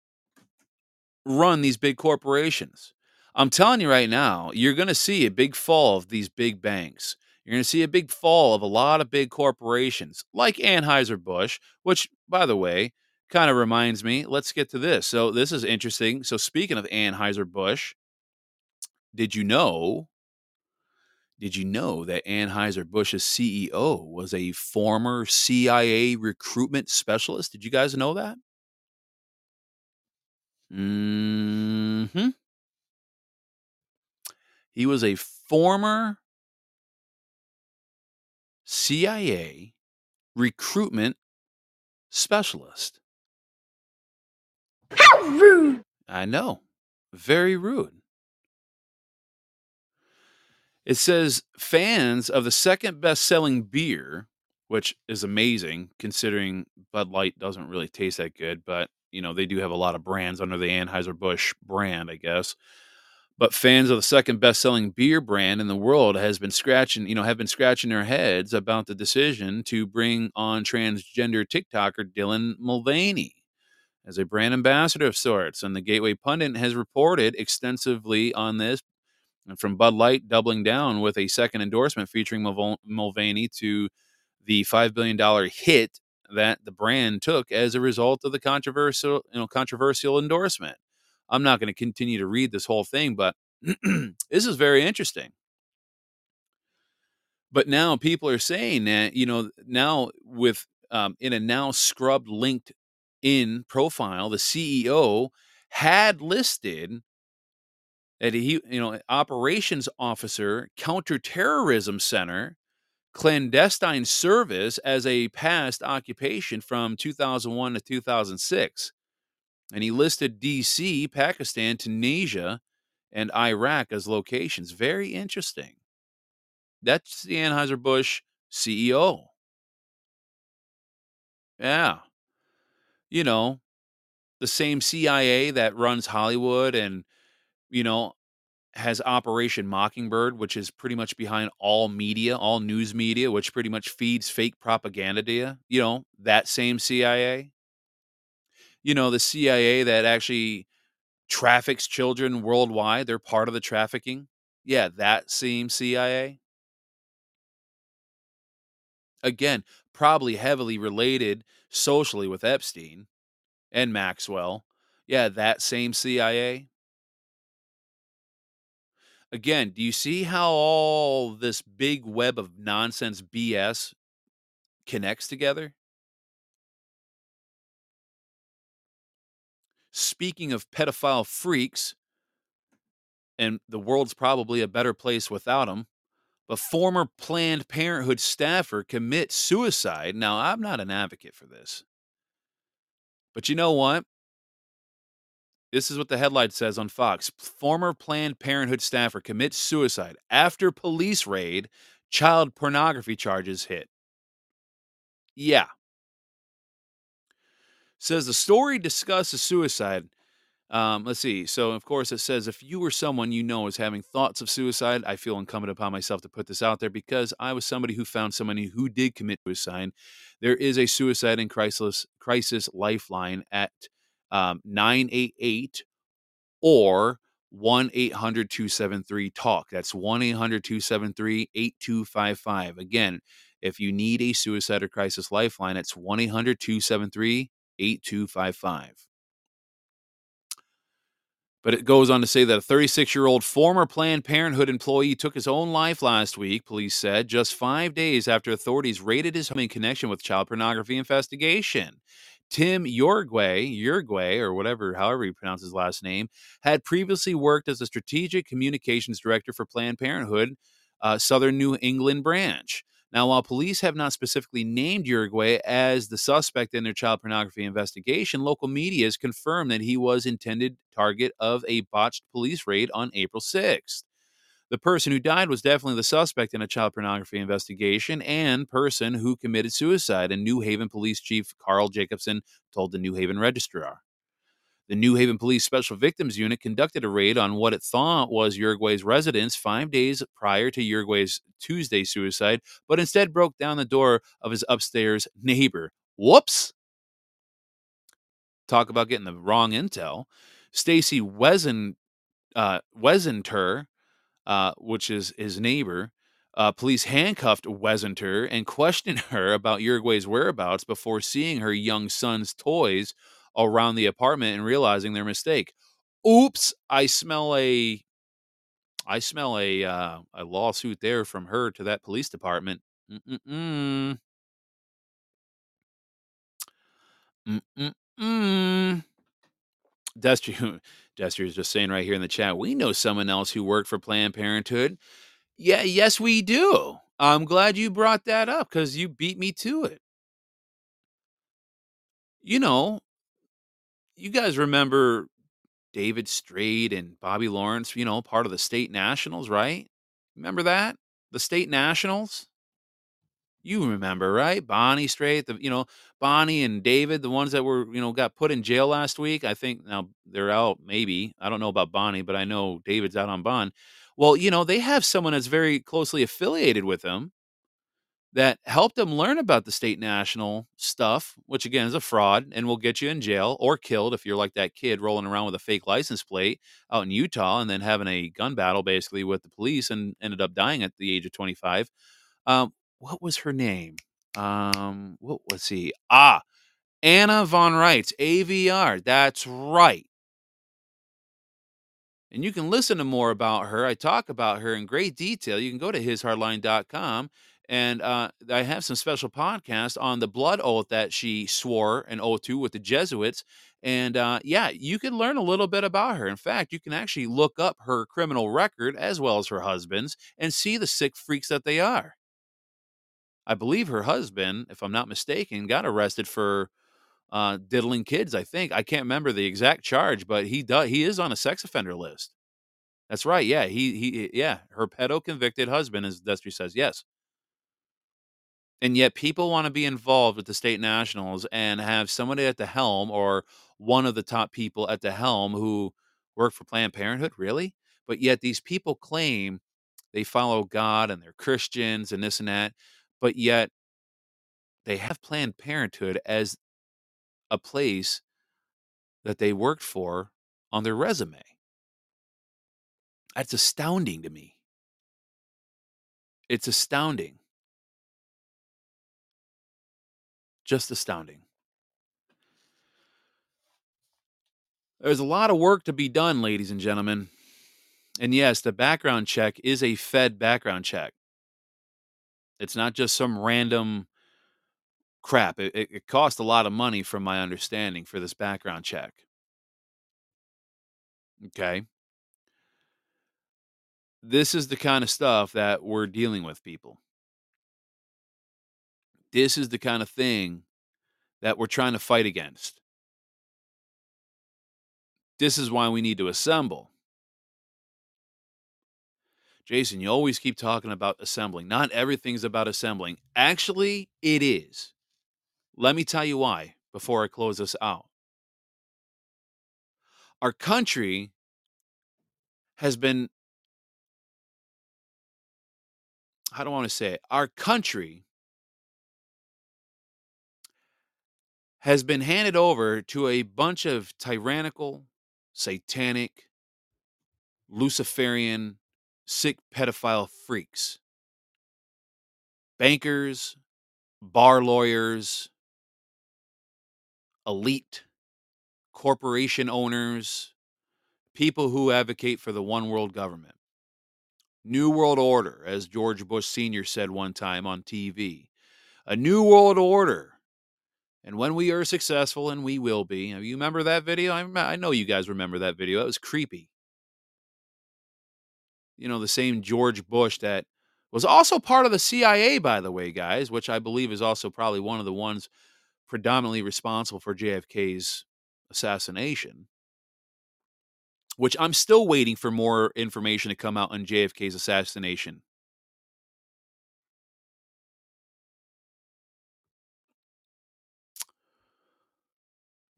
run these big corporations. I'm telling you right now, you're going to see a big fall of these big banks. You're going to see a big fall of a lot of big corporations like Anheuser-Busch, which, by the way, kind of reminds me, let's get to this. So this is interesting. So speaking of Anheuser-Busch, did you know Did you know that Anheuser-Busch's CEO was a former CIA recruitment specialist? Did you guys know that? hmm He was a former CIA recruitment specialist. How rude! I know. Very rude. It says fans of the second best selling beer, which is amazing considering Bud Light doesn't really taste that good, but you know, they do have a lot of brands under the Anheuser-Busch brand, I guess. But fans of the second best selling beer brand in the world has been scratching, you know, have been scratching their heads about the decision to bring on transgender TikToker Dylan Mulvaney as a brand ambassador of sorts. And the Gateway Pundit has reported extensively on this and from Bud Light doubling down with a second endorsement featuring Mulv- Mulvaney to the $5 billion hit that the brand took as a result of the controversial, you know, controversial endorsement. I'm not going to continue to read this whole thing, but this is very interesting. But now people are saying that, you know, now with um, in a now scrubbed linked in profile, the CEO had listed that he, you know, operations officer, counterterrorism center, clandestine service as a past occupation from 2001 to 2006. And he listed DC, Pakistan, Tunisia, and Iraq as locations. Very interesting. That's the Anheuser-Busch CEO. Yeah. You know, the same CIA that runs Hollywood and, you know, has Operation Mockingbird, which is pretty much behind all media, all news media, which pretty much feeds fake propaganda to you. You know, that same CIA. You know, the CIA that actually traffics children worldwide, they're part of the trafficking. Yeah, that same CIA. Again, probably heavily related socially with Epstein and Maxwell. Yeah, that same CIA. Again, do you see how all this big web of nonsense BS connects together? Speaking of pedophile freaks, and the world's probably a better place without them, but former Planned Parenthood staffer commits suicide. Now, I'm not an advocate for this. But you know what? This is what the headline says on Fox. Former Planned Parenthood staffer commits suicide after police raid, child pornography charges hit. Yeah. Says the story discusses suicide. Um, let's see. So, of course, it says if you or someone you know is having thoughts of suicide, I feel incumbent upon myself to put this out there because I was somebody who found somebody who did commit suicide. There is a suicide and crisis crisis lifeline at um, 988 or 1 800 273 TALK. That's 1 800 273 8255. Again, if you need a suicide or crisis lifeline, it's 1 800 273 8255. But it goes on to say that a 36 year old former Planned Parenthood employee took his own life last week, police said, just five days after authorities raided his home in connection with child pornography investigation. Tim Uruguay, Uruguay, or whatever, however you pronounce his last name, had previously worked as a strategic communications director for Planned Parenthood, uh, Southern New England branch. Now, while police have not specifically named Uruguay as the suspect in their child pornography investigation, local media has confirmed that he was intended target of a botched police raid on April 6th. The person who died was definitely the suspect in a child pornography investigation and person who committed suicide, and New Haven Police Chief Carl Jacobson told the New Haven Registrar. The New Haven Police Special Victims Unit conducted a raid on what it thought was Uruguay's residence five days prior to Uruguay's Tuesday suicide, but instead broke down the door of his upstairs neighbor. Whoops! Talk about getting the wrong intel. Stacy Wezen, uh, Wesenter, uh, which is his neighbor, uh, police handcuffed Wesenter and questioned her about Uruguay's whereabouts before seeing her young son's toys around the apartment and realizing their mistake. Oops, I smell a I smell a uh, a lawsuit there from her to that police department. Mm-mm-mm. Mm-mm-mm. Destry is just saying right here in the chat, we know someone else who worked for Planned Parenthood. Yeah, yes, we do. I'm glad you brought that up because you beat me to it. You know, you guys remember David Straight and Bobby Lawrence, you know, part of the state nationals, right? Remember that? The state nationals? You remember, right? Bonnie Straight, the you know, Bonnie and David, the ones that were, you know, got put in jail last week. I think now they're out, maybe. I don't know about Bonnie, but I know David's out on bond. Well, you know, they have someone that's very closely affiliated with them that helped them learn about the state national stuff, which again is a fraud and will get you in jail or killed if you're like that kid rolling around with a fake license plate out in Utah and then having a gun battle basically with the police and ended up dying at the age of 25. Um, what was her name? Um, what was he? Ah, Anna Von Reitz, AVR. That's right. And you can listen to more about her. I talk about her in great detail. You can go to hishardline.com and uh, I have some special podcasts on the blood oath that she swore an oath to with the Jesuits. And uh, yeah, you can learn a little bit about her. In fact, you can actually look up her criminal record as well as her husband's and see the sick freaks that they are. I believe her husband, if I'm not mistaken, got arrested for uh, diddling kids. I think I can't remember the exact charge, but he does. He is on a sex offender list. That's right. Yeah, he he yeah. Her pedo convicted husband, as Destry says, yes. And yet, people want to be involved with the state nationals and have somebody at the helm or one of the top people at the helm who work for Planned Parenthood. Really? But yet, these people claim they follow God and they're Christians and this and that but yet they have Planned Parenthood as a place that they worked for on their resume. That's astounding to me. It's astounding. Just astounding. There's a lot of work to be done, ladies and gentlemen. And yes, the background check is a Fed background check. It's not just some random crap. It, it, it cost a lot of money, from my understanding, for this background check. Okay. This is the kind of stuff that we're dealing with, people. This is the kind of thing that we're trying to fight against. This is why we need to assemble. Jason, you always keep talking about assembling. Not everything's about assembling. Actually, it is. Let me tell you why before I close this out. Our country has been, how do I want to say it? Our country has been handed over to a bunch of tyrannical, satanic, Luciferian, sick pedophile freaks. Bankers, bar lawyers, elite corporation owners, people who advocate for the one world government. New World Order, as George Bush Sr. said one time on TV. A new world order. And when we are successful, and we will be, you remember that video? I, know you guys remember that video. That was creepy you know, the same George Bush that was also part of the CIA, by the way, guys, which I believe is also probably one of the ones predominantly responsible for JFK's assassination. Which I'm still waiting for more information to come out on JFK's assassination.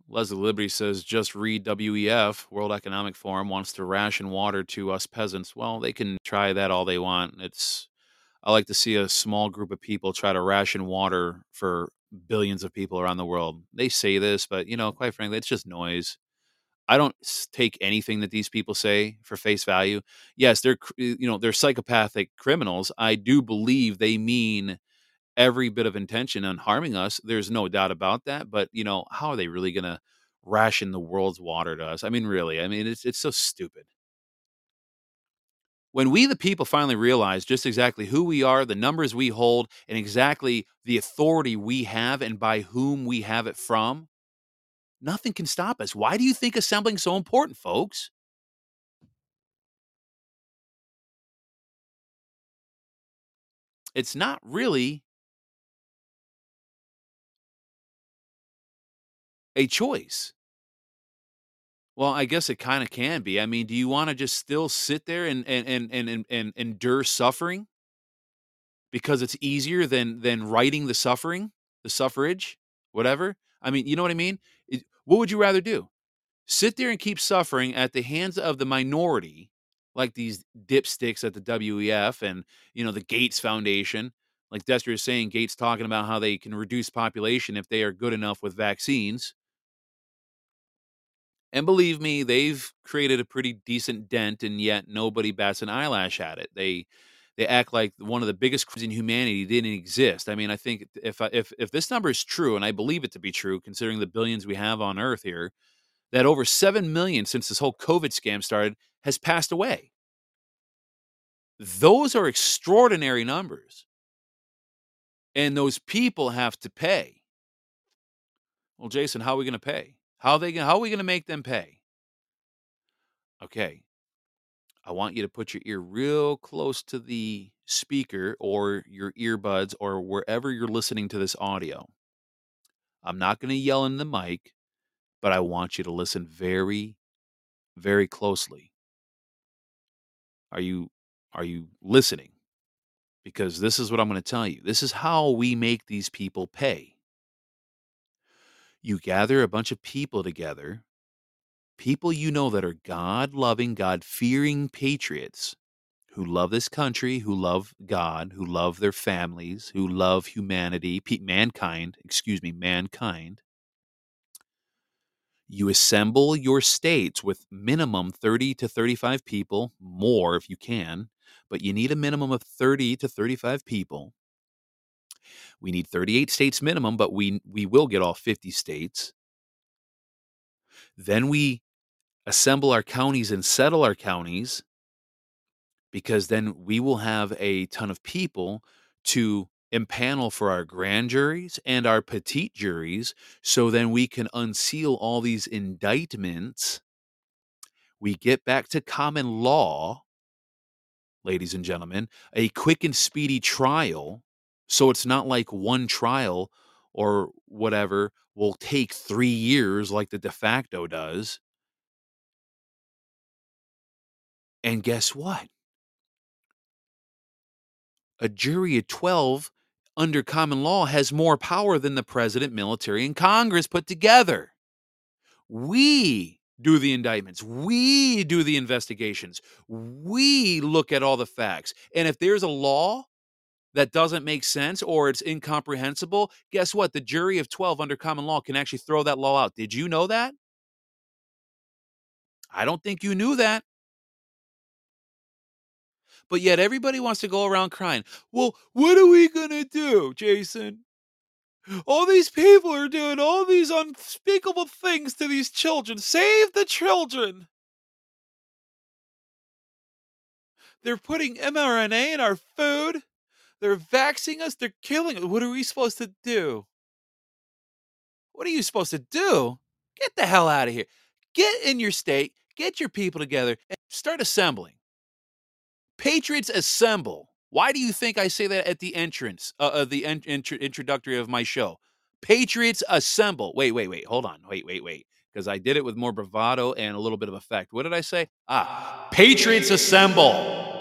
Leslie Liberty says, just read WEF, World Economic Forum wants to ration water to us peasants. Well, they can try that all they want. It's, I like to see a small group of people try to ration water for billions of people around the world. They say this, but, you know, quite frankly, it's just noise. I don't take anything that these people say for face value. Yes, they're, you know, they're psychopathic criminals. I do believe they mean every bit of intention on harming us. There's no doubt about that. But you know, how are they really going to ration the world's water to us? I mean, really? I mean, it's it's so stupid. when we, the people, finally realize just exactly who we are, the numbers we hold, and exactly the authority we have and by whom we have it from, nothing can stop us. Why do you think assembling so important, folks? It's not really a choice. Well, I guess it kind of can be. I mean, do you want to just still sit there and and and and and, and endure suffering because it's easier than than writing the suffering, the suffrage, whatever? I mean, you know what I mean? What would you rather do? Sit there and keep suffering at the hands of the minority, like these dipsticks at the WEF and you know the Gates Foundation, like Destry is saying, Gates talking about how they can reduce population if they are good enough with vaccines. And believe me, they've created a pretty decent dent, and yet nobody bats an eyelash at it. They they act like one of the biggest crimes in humanity didn't exist. I mean, I think if if if this number is true, and I believe it to be true, considering the billions we have on Earth here, that over seven million since this whole COVID scam started has passed away. Those are extraordinary numbers, and those people have to pay. Well, Jason, how are we going to pay? How they how are we going to make them pay? Okay. I want you to put your ear real close to the speaker or your earbuds or wherever you're listening to this audio. I'm not going to yell in the mic, but I want you to listen very very closely. Are you are you listening? Because this is what I'm going to tell you. This is how we make these people pay you gather a bunch of people together, people you know that are God loving, God fearing patriots who love this country, who love God, who love their families, who love humanity, mankind, excuse me, mankind. You assemble your states with minimum 30 to 35 people, more if you can, but you need a minimum of 30 to 35 people we need 38 states minimum, but we we will get all 50 states. Then we assemble our counties and settle our counties because then we will have a ton of people to impanel for our grand juries and our petite juries so then we can unseal all these indictments we get back to common law ladies and gentlemen a quick and speedy trial so it's not like one trial or whatever will take three years like the de facto does. And guess what? A jury of 12 under common law has more power than the president, military, and Congress put together. We do the indictments. We do the investigations. We look at all the facts. And if there's a law that doesn't make sense or it's incomprehensible, guess what? The jury of 12 under common law can actually throw that law out. Did you know that? I don't think you knew that. But yet everybody wants to go around crying. Well, what are we going to do, Jason? All these people are doing all these unspeakable things to these children. Save the children. They're putting mRNA in our food. They're vaxing us. They're killing us. What are we supposed to do? What are you supposed to do? Get the hell out of here. Get in your state, get your people together, and start assembling. Patriots assemble. Why do you think I say that at the entrance, uh, uh the en- int- introductory of my show? Patriots assemble. Wait, wait, wait. Hold on. Wait, wait, wait. Because I did it with more bravado and a little bit of effect. What did I say? Ah, Patriots assemble.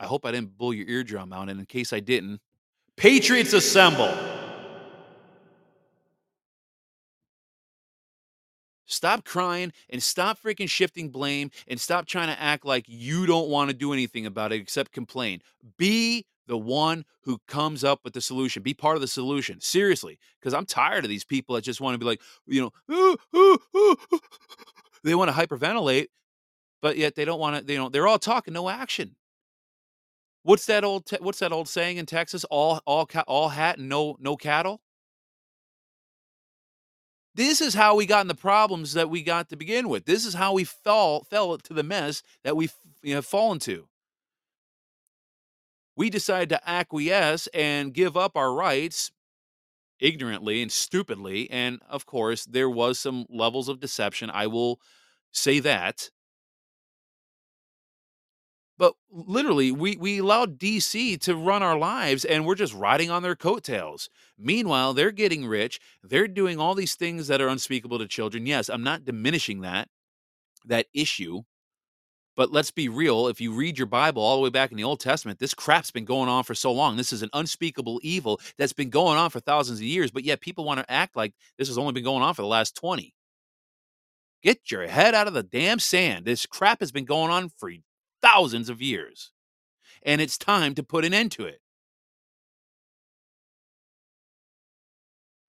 I hope I didn't blow your eardrum out. And in case I didn't, Patriots assemble. Stop crying and stop freaking shifting blame and stop trying to act like you don't want to do anything about it except complain. Be the one who comes up with the solution. Be part of the solution. Seriously, because I'm tired of these people that just want to be like, you know, ooh, ooh, ooh. they want to hyperventilate, but yet they don't want to, they don't, they're all talking, no action. What's that old te- what's that old saying in Texas? All all ca- all hat and no no cattle. This is how we got in the problems that we got to begin with. This is how we fell fell to the mess that we you know, fallen to. We decided to acquiesce and give up our rights ignorantly and stupidly. And of course, there was some levels of deception. I will say that. But literally, we, we allowed DC to run our lives and we're just riding on their coattails. Meanwhile, they're getting rich. They're doing all these things that are unspeakable to children. Yes, I'm not diminishing that that issue. But let's be real. If you read your Bible all the way back in the Old Testament, this crap's been going on for so long. This is an unspeakable evil that's been going on for thousands of years, but yet people want to act like this has only been going on for the last 20. Get your head out of the damn sand. This crap has been going on for thousands of years. And it's time to put an end to it.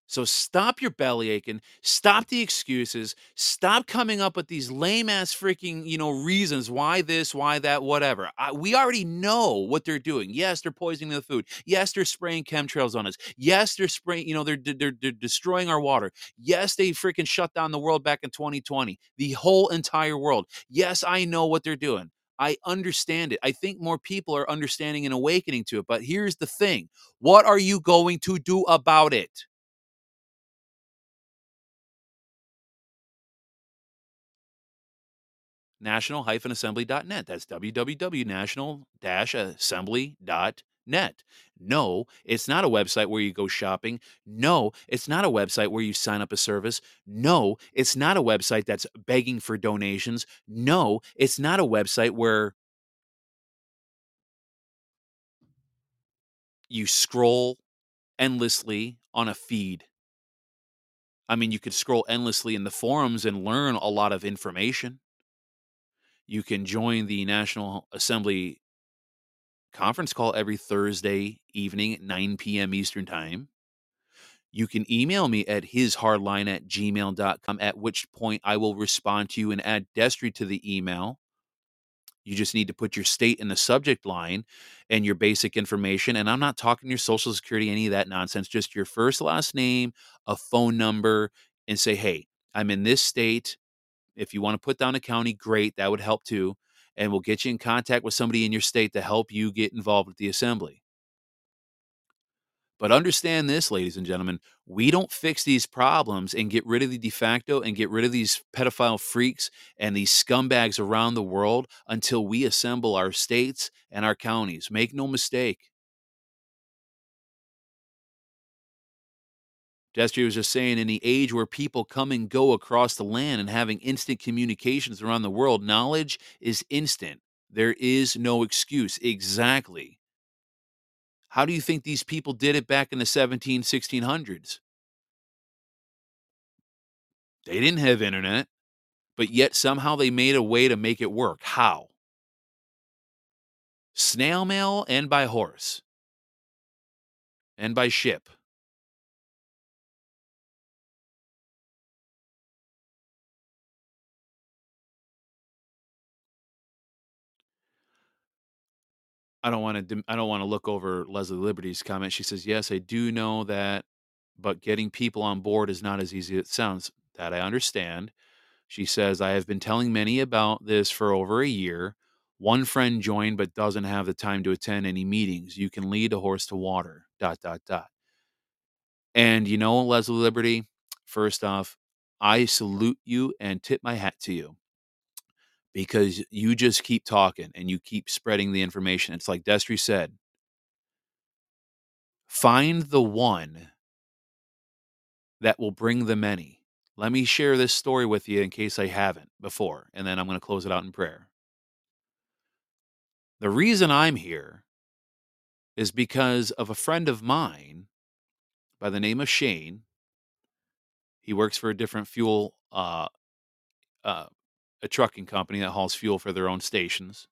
So stop your belly aching, stop the excuses, stop coming up with these lame ass freaking, you know, reasons why this, why that, whatever. I, we already know what they're doing. Yes, they're poisoning the food. Yes, they're spraying chemtrails on us. Yes, they're spraying, you know, they're, they're, they're destroying our water. Yes, they freaking shut down the world back in 2020, the whole entire world. Yes, I know what they're doing. I understand it. I think more people are understanding and awakening to it. But here's the thing what are you going to do about it? national-assembly.net. That's www.national-assembly.net. No, it's not a website where you go shopping. No, it's not a website where you sign up a service. No, it's not a website that's begging for donations. No, it's not a website where you scroll endlessly on a feed. I mean, you could scroll endlessly in the forums and learn a lot of information. You can join the National Assembly conference call every Thursday evening at 9 p.m. Eastern Time. You can email me at hishardline at gmail.com, at which point I will respond to you and add Destry to the email. You just need to put your state in the subject line and your basic information. And I'm not talking your social security, any of that nonsense, just your first, last name, a phone number, and say, hey, I'm in this state. If you want to put down a county, great. That would help too. And we'll get you in contact with somebody in your state to help you get involved with the assembly. But understand this, ladies and gentlemen, we don't fix these problems and get rid of the de facto and get rid of these pedophile freaks and these scumbags around the world until we assemble our states and our counties. Make no mistake. Destry was just saying in the age where people come and go across the land and having instant communications around the world, knowledge is instant. There is no excuse. Exactly. How do you think these people did it back in the 17, 1600s? They didn't have internet, but yet somehow they made a way to make it work. How? Snail mail and by horse and by ship. I don't want to. I don't want to look over Leslie Liberty's comment. She says, "Yes, I do know that, but getting people on board is not as easy as it sounds. That I understand." She says, "I have been telling many about this for over a year. One friend joined, but doesn't have the time to attend any meetings. You can lead a horse to water." Dot dot dot. And you know, Leslie Liberty. First off, I salute you and tip my hat to you because you just keep talking and you keep spreading the information. It's like Destry said find the one that will bring the many. Let me share this story with you in case I haven't before, and then I'm going to close it out in prayer. The reason I'm here is because of a friend of mine by the name of Shane. He works for a different fuel uh, uh, a trucking company that hauls fuel for their own stations.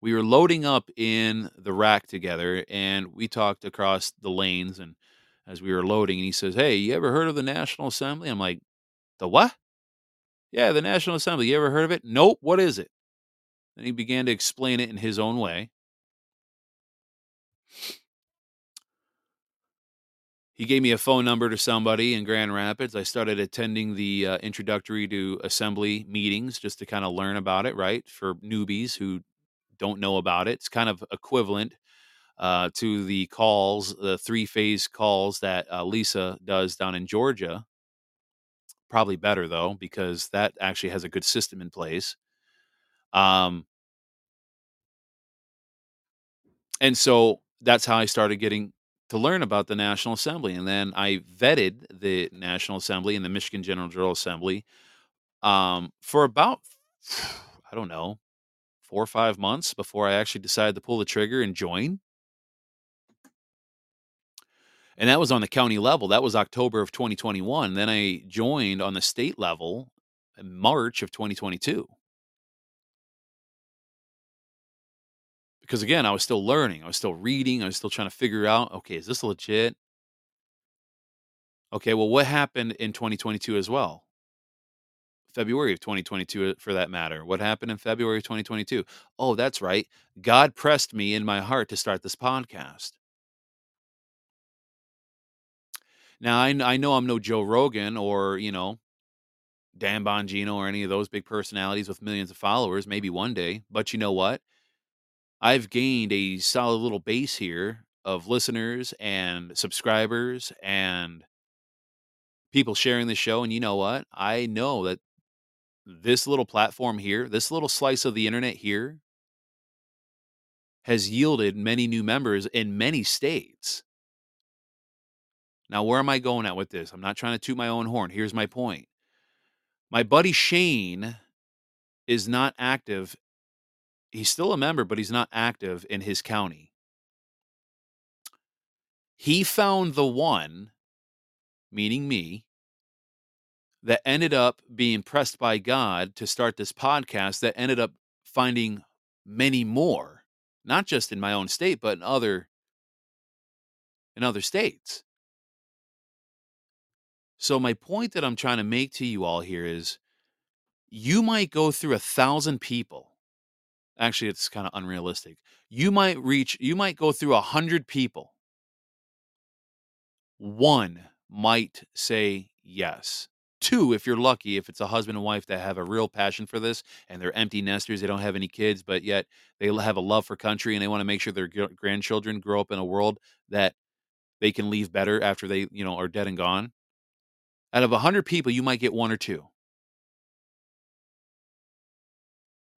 We were loading up in the rack together and we talked across the lanes and as we were loading and he says, "Hey, you ever heard of the National Assembly?" I'm like, "The what?" "Yeah, the National Assembly. You ever heard of it?" "Nope. What is it?" And he began to explain it in his own way. He gave me a phone number to somebody in Grand Rapids. I started attending the uh, introductory to assembly meetings just to kind of learn about it, right? For newbies who don't know about it, it's kind of equivalent uh, to the calls, the three phase calls that uh, Lisa does down in Georgia. Probably better though, because that actually has a good system in place. Um, and so that's how I started getting to learn about the National Assembly. And then I vetted the National Assembly and the Michigan General Assembly um, for about, I don't know, four or five months before I actually decided to pull the trigger and join. And that was on the county level. That was October of 2021. Then I joined on the state level in March of 2022. Because again, I was still learning, I was still reading, I was still trying to figure out, okay, is this legit? Okay, well, what happened in 2022 as well? February of 2022, uh, for that matter. What happened in February of 2022? Oh, that's right. God pressed me in my heart to start this podcast. Now, I, I know I'm no Joe Rogan or, you know, Dan Bongino or any of those big personalities with millions of followers, maybe one day. But you know what? I've gained a solid little base here of listeners and subscribers and people sharing the show. And you know what? I know that this little platform here, this little slice of the internet here, has yielded many new members in many states. Now, where am I going at with this? I'm not trying to toot my own horn. Here's my point. My buddy Shane is not active he's still a member, but he's not active in his county. He found the one, meaning me, that ended up being pressed by God to start this podcast that ended up finding many more, not just in my own state, but in other in other states. So my point that I'm trying to make to you all here is you might go through a thousand people actually it's kind of unrealistic. You might reach you might go through a hundred people. One might say yes. Two if you're lucky if it's a husband and wife that have a real passion for this and they're empty nesters they don't have any kids but yet they have a love for country and they want to make sure their grandchildren grow up in a world that they can leave better after they you know are dead and gone. Out of a hundred people you might get one or two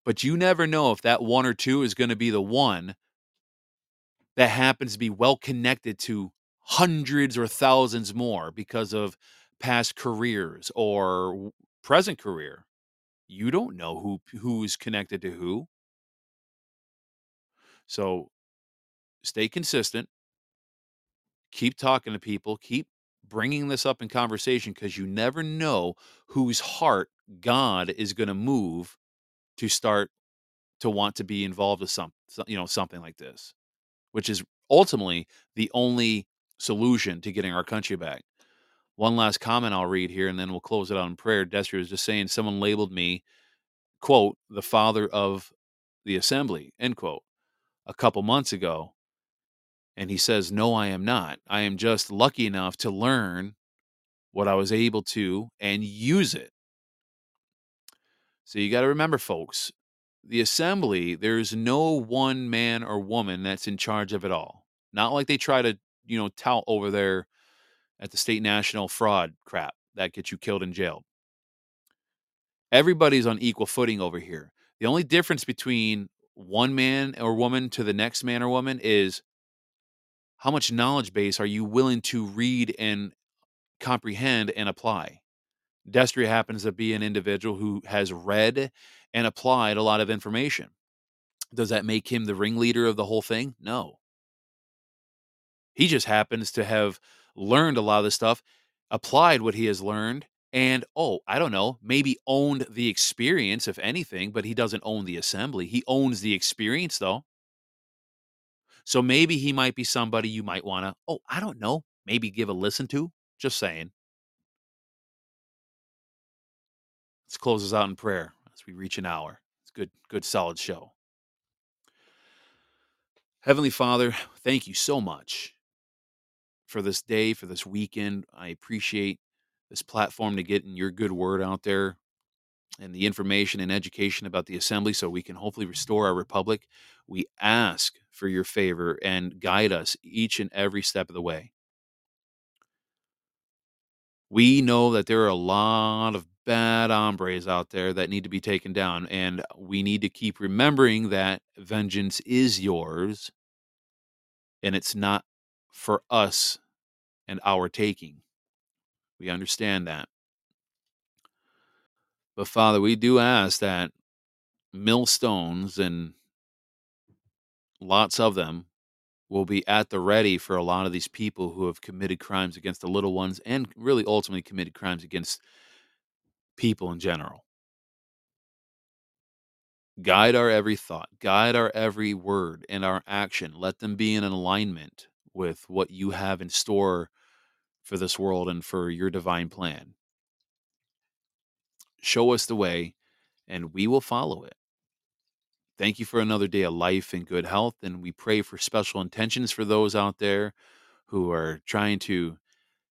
But you never know if that one or two is going to be the one that happens to be well connected to hundreds or thousands more because of past careers or present career. You don't know who who's connected to who. So stay consistent. Keep talking to people, keep bringing this up in conversation because you never know whose heart God is going to move to start to want to be involved with some, you know, something like this, which is ultimately the only solution to getting our country back. One last comment I'll read here, and then we'll close it out in prayer. Destry was just saying someone labeled me, quote, the father of the assembly, end quote, a couple months ago. And he says, No, I am not. I am just lucky enough to learn what I was able to and use it so you got to remember, folks, the assembly, there's no one man or woman that's in charge of it all. Not like they try to, you know, tout over there at the state national fraud crap that gets you killed and jailed. Everybody's on equal footing over here. The only difference between one man or woman to the next man or woman is how much knowledge base are you willing to read and comprehend and apply? Destry happens to be an individual who has read and applied a lot of information. Does that make him the ringleader of the whole thing? No. He just happens to have learned a lot of this stuff, applied what he has learned, and oh, I don't know, maybe owned the experience, if anything, but he doesn't own the assembly. He owns the experience, though. So maybe he might be somebody you might want to, oh, I don't know, maybe give a listen to. Just saying. Let's close us out in prayer as we reach an hour. It's good, good, solid show. Heavenly Father, thank you so much for this day, for this weekend. I appreciate this platform to get your good word out there and the information and education about the assembly so we can hopefully restore our republic. We ask for your favor and guide us each and every step of the way. We know that there are a lot of bad hombres out there that need to be taken down, and we need to keep remembering that vengeance is yours and it's not for us and our taking. We understand that. But Father, we do ask that millstones and lots of them will be at the ready for a lot of these people who have committed crimes against the little ones and really ultimately committed crimes against people in general. Guide our every thought, guide our every word and our action. Let them be in alignment with what you have in store for this world and for your divine plan. Show us the way, and we will follow it. Thank you for another day of life and good health. And we pray for special intentions for those out there who are trying to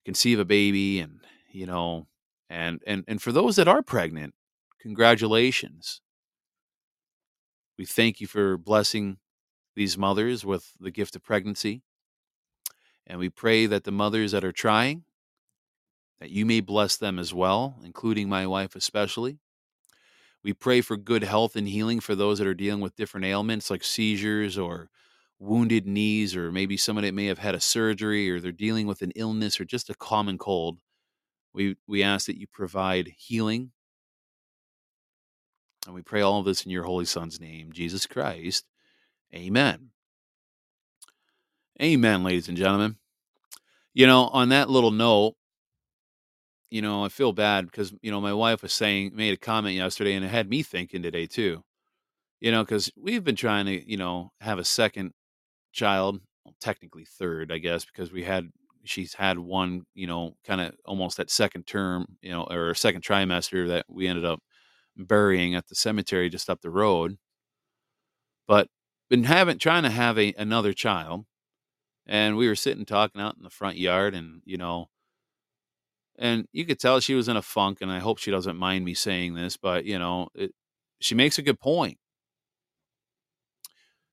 conceive a baby and, you know, and and and for those that are pregnant, congratulations. We thank you for blessing these mothers with the gift of pregnancy. And we pray that the mothers that are trying, that you may bless them as well, including my wife especially. We pray for good health and healing for those that are dealing with different ailments like seizures or wounded knees, or maybe somebody that may have had a surgery or they're dealing with an illness or just a common cold. We, we ask that you provide healing. And we pray all of this in your Holy Son's name, Jesus Christ. Amen. Amen, ladies and gentlemen. You know, on that little note, you know, I feel bad because, you know, my wife was saying, made a comment yesterday and it had me thinking today too. You know, because we've been trying to, you know, have a second child, well, technically third, I guess, because we had, she's had one, you know, kind of almost that second term, you know, or second trimester that we ended up burying at the cemetery just up the road. But been having, trying to have a, another child. And we were sitting talking out in the front yard and, you know, and you could tell she was in a funk and i hope she doesn't mind me saying this but you know it, she makes a good point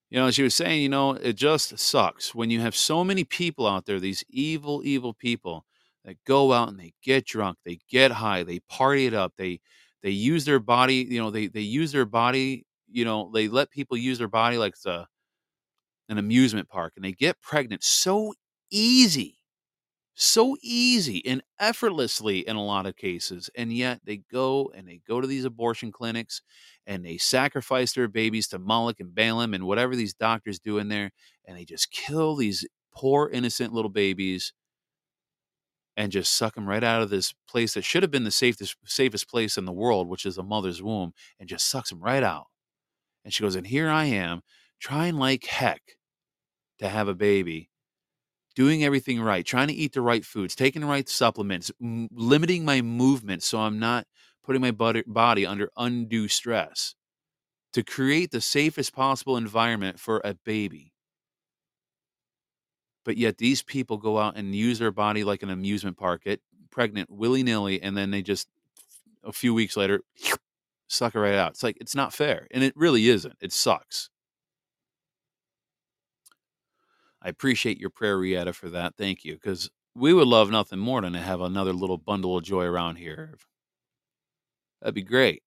you know she was saying you know it just sucks when you have so many people out there these evil evil people that go out and they get drunk they get high they party it up they they use their body you know they they use their body you know they let people use their body like it's a an amusement park and they get pregnant so easy so easy and effortlessly in a lot of cases and yet they go and they go to these abortion clinics and they sacrifice their babies to Moloch and Balaam and whatever these doctors do in there and they just kill these poor innocent little babies and just suck them right out of this place that should have been the safest safest place in the world which is a mother's womb and just sucks them right out. And she goes and here I am trying like heck to have a baby doing everything right, trying to eat the right foods, taking the right supplements, m- limiting my movement so I'm not putting my body under undue stress to create the safest possible environment for a baby. But yet these people go out and use their body like an amusement park, get pregnant willy nilly, and then they just a few weeks later suck it right out. It's like it's not fair, and it really isn't. It sucks. I appreciate your prayer, Rietta, for that. Thank you. Because we would love nothing more than to have another little bundle of joy around here. That'd be great.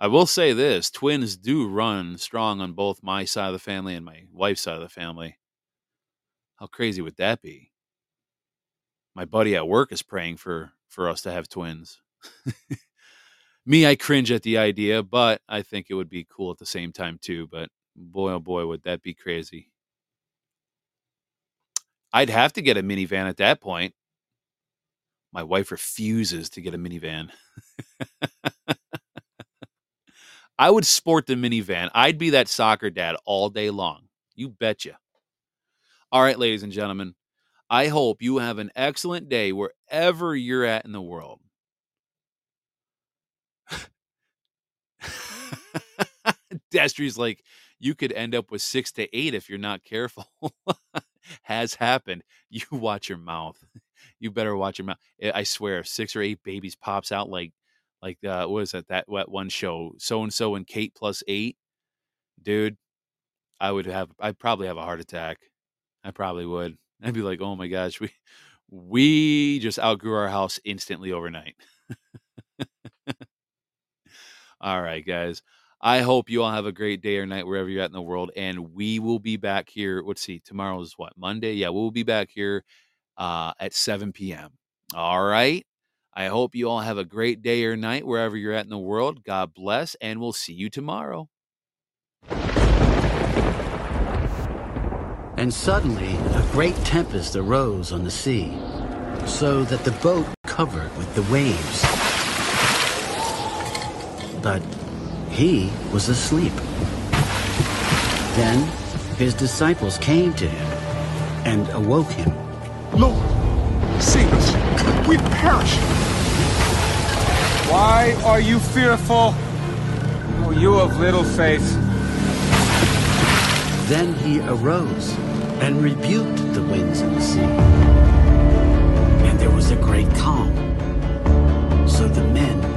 I will say this twins do run strong on both my side of the family and my wife's side of the family. How crazy would that be? My buddy at work is praying for for us to have twins. Me, I cringe at the idea, but I think it would be cool at the same time too. But boy, oh boy, would that be crazy. I'd have to get a minivan at that point. My wife refuses to get a minivan. I would sport the minivan. I'd be that soccer dad all day long. You betcha. All right, ladies and gentlemen, I hope you have an excellent day wherever you're at in the world. Destry's like, you could end up with six to eight if you're not careful. has happened, you watch your mouth. You better watch your mouth. I I swear, six or eight babies pops out like like uh, what was it that what one show so and so and Kate plus eight, dude, I would have I'd probably have a heart attack. I probably would. I'd be like, oh my gosh, we we just outgrew our house instantly overnight. All right, guys. I hope you all have a great day or night wherever you're at in the world. And we will be back here. Let's see, tomorrow is what? Monday? Yeah, we'll be back here uh, at 7 p.m. All right. I hope you all have a great day or night wherever you're at in the world. God bless, and we'll see you tomorrow. And suddenly a great tempest arose on the sea, so that the boat covered with the waves. But he was asleep. Then his disciples came to him and awoke him. Lord, save us. We perish. Why are you fearful? Oh, you of little faith. Then he arose and rebuked the winds and the sea. And there was a great calm. So the men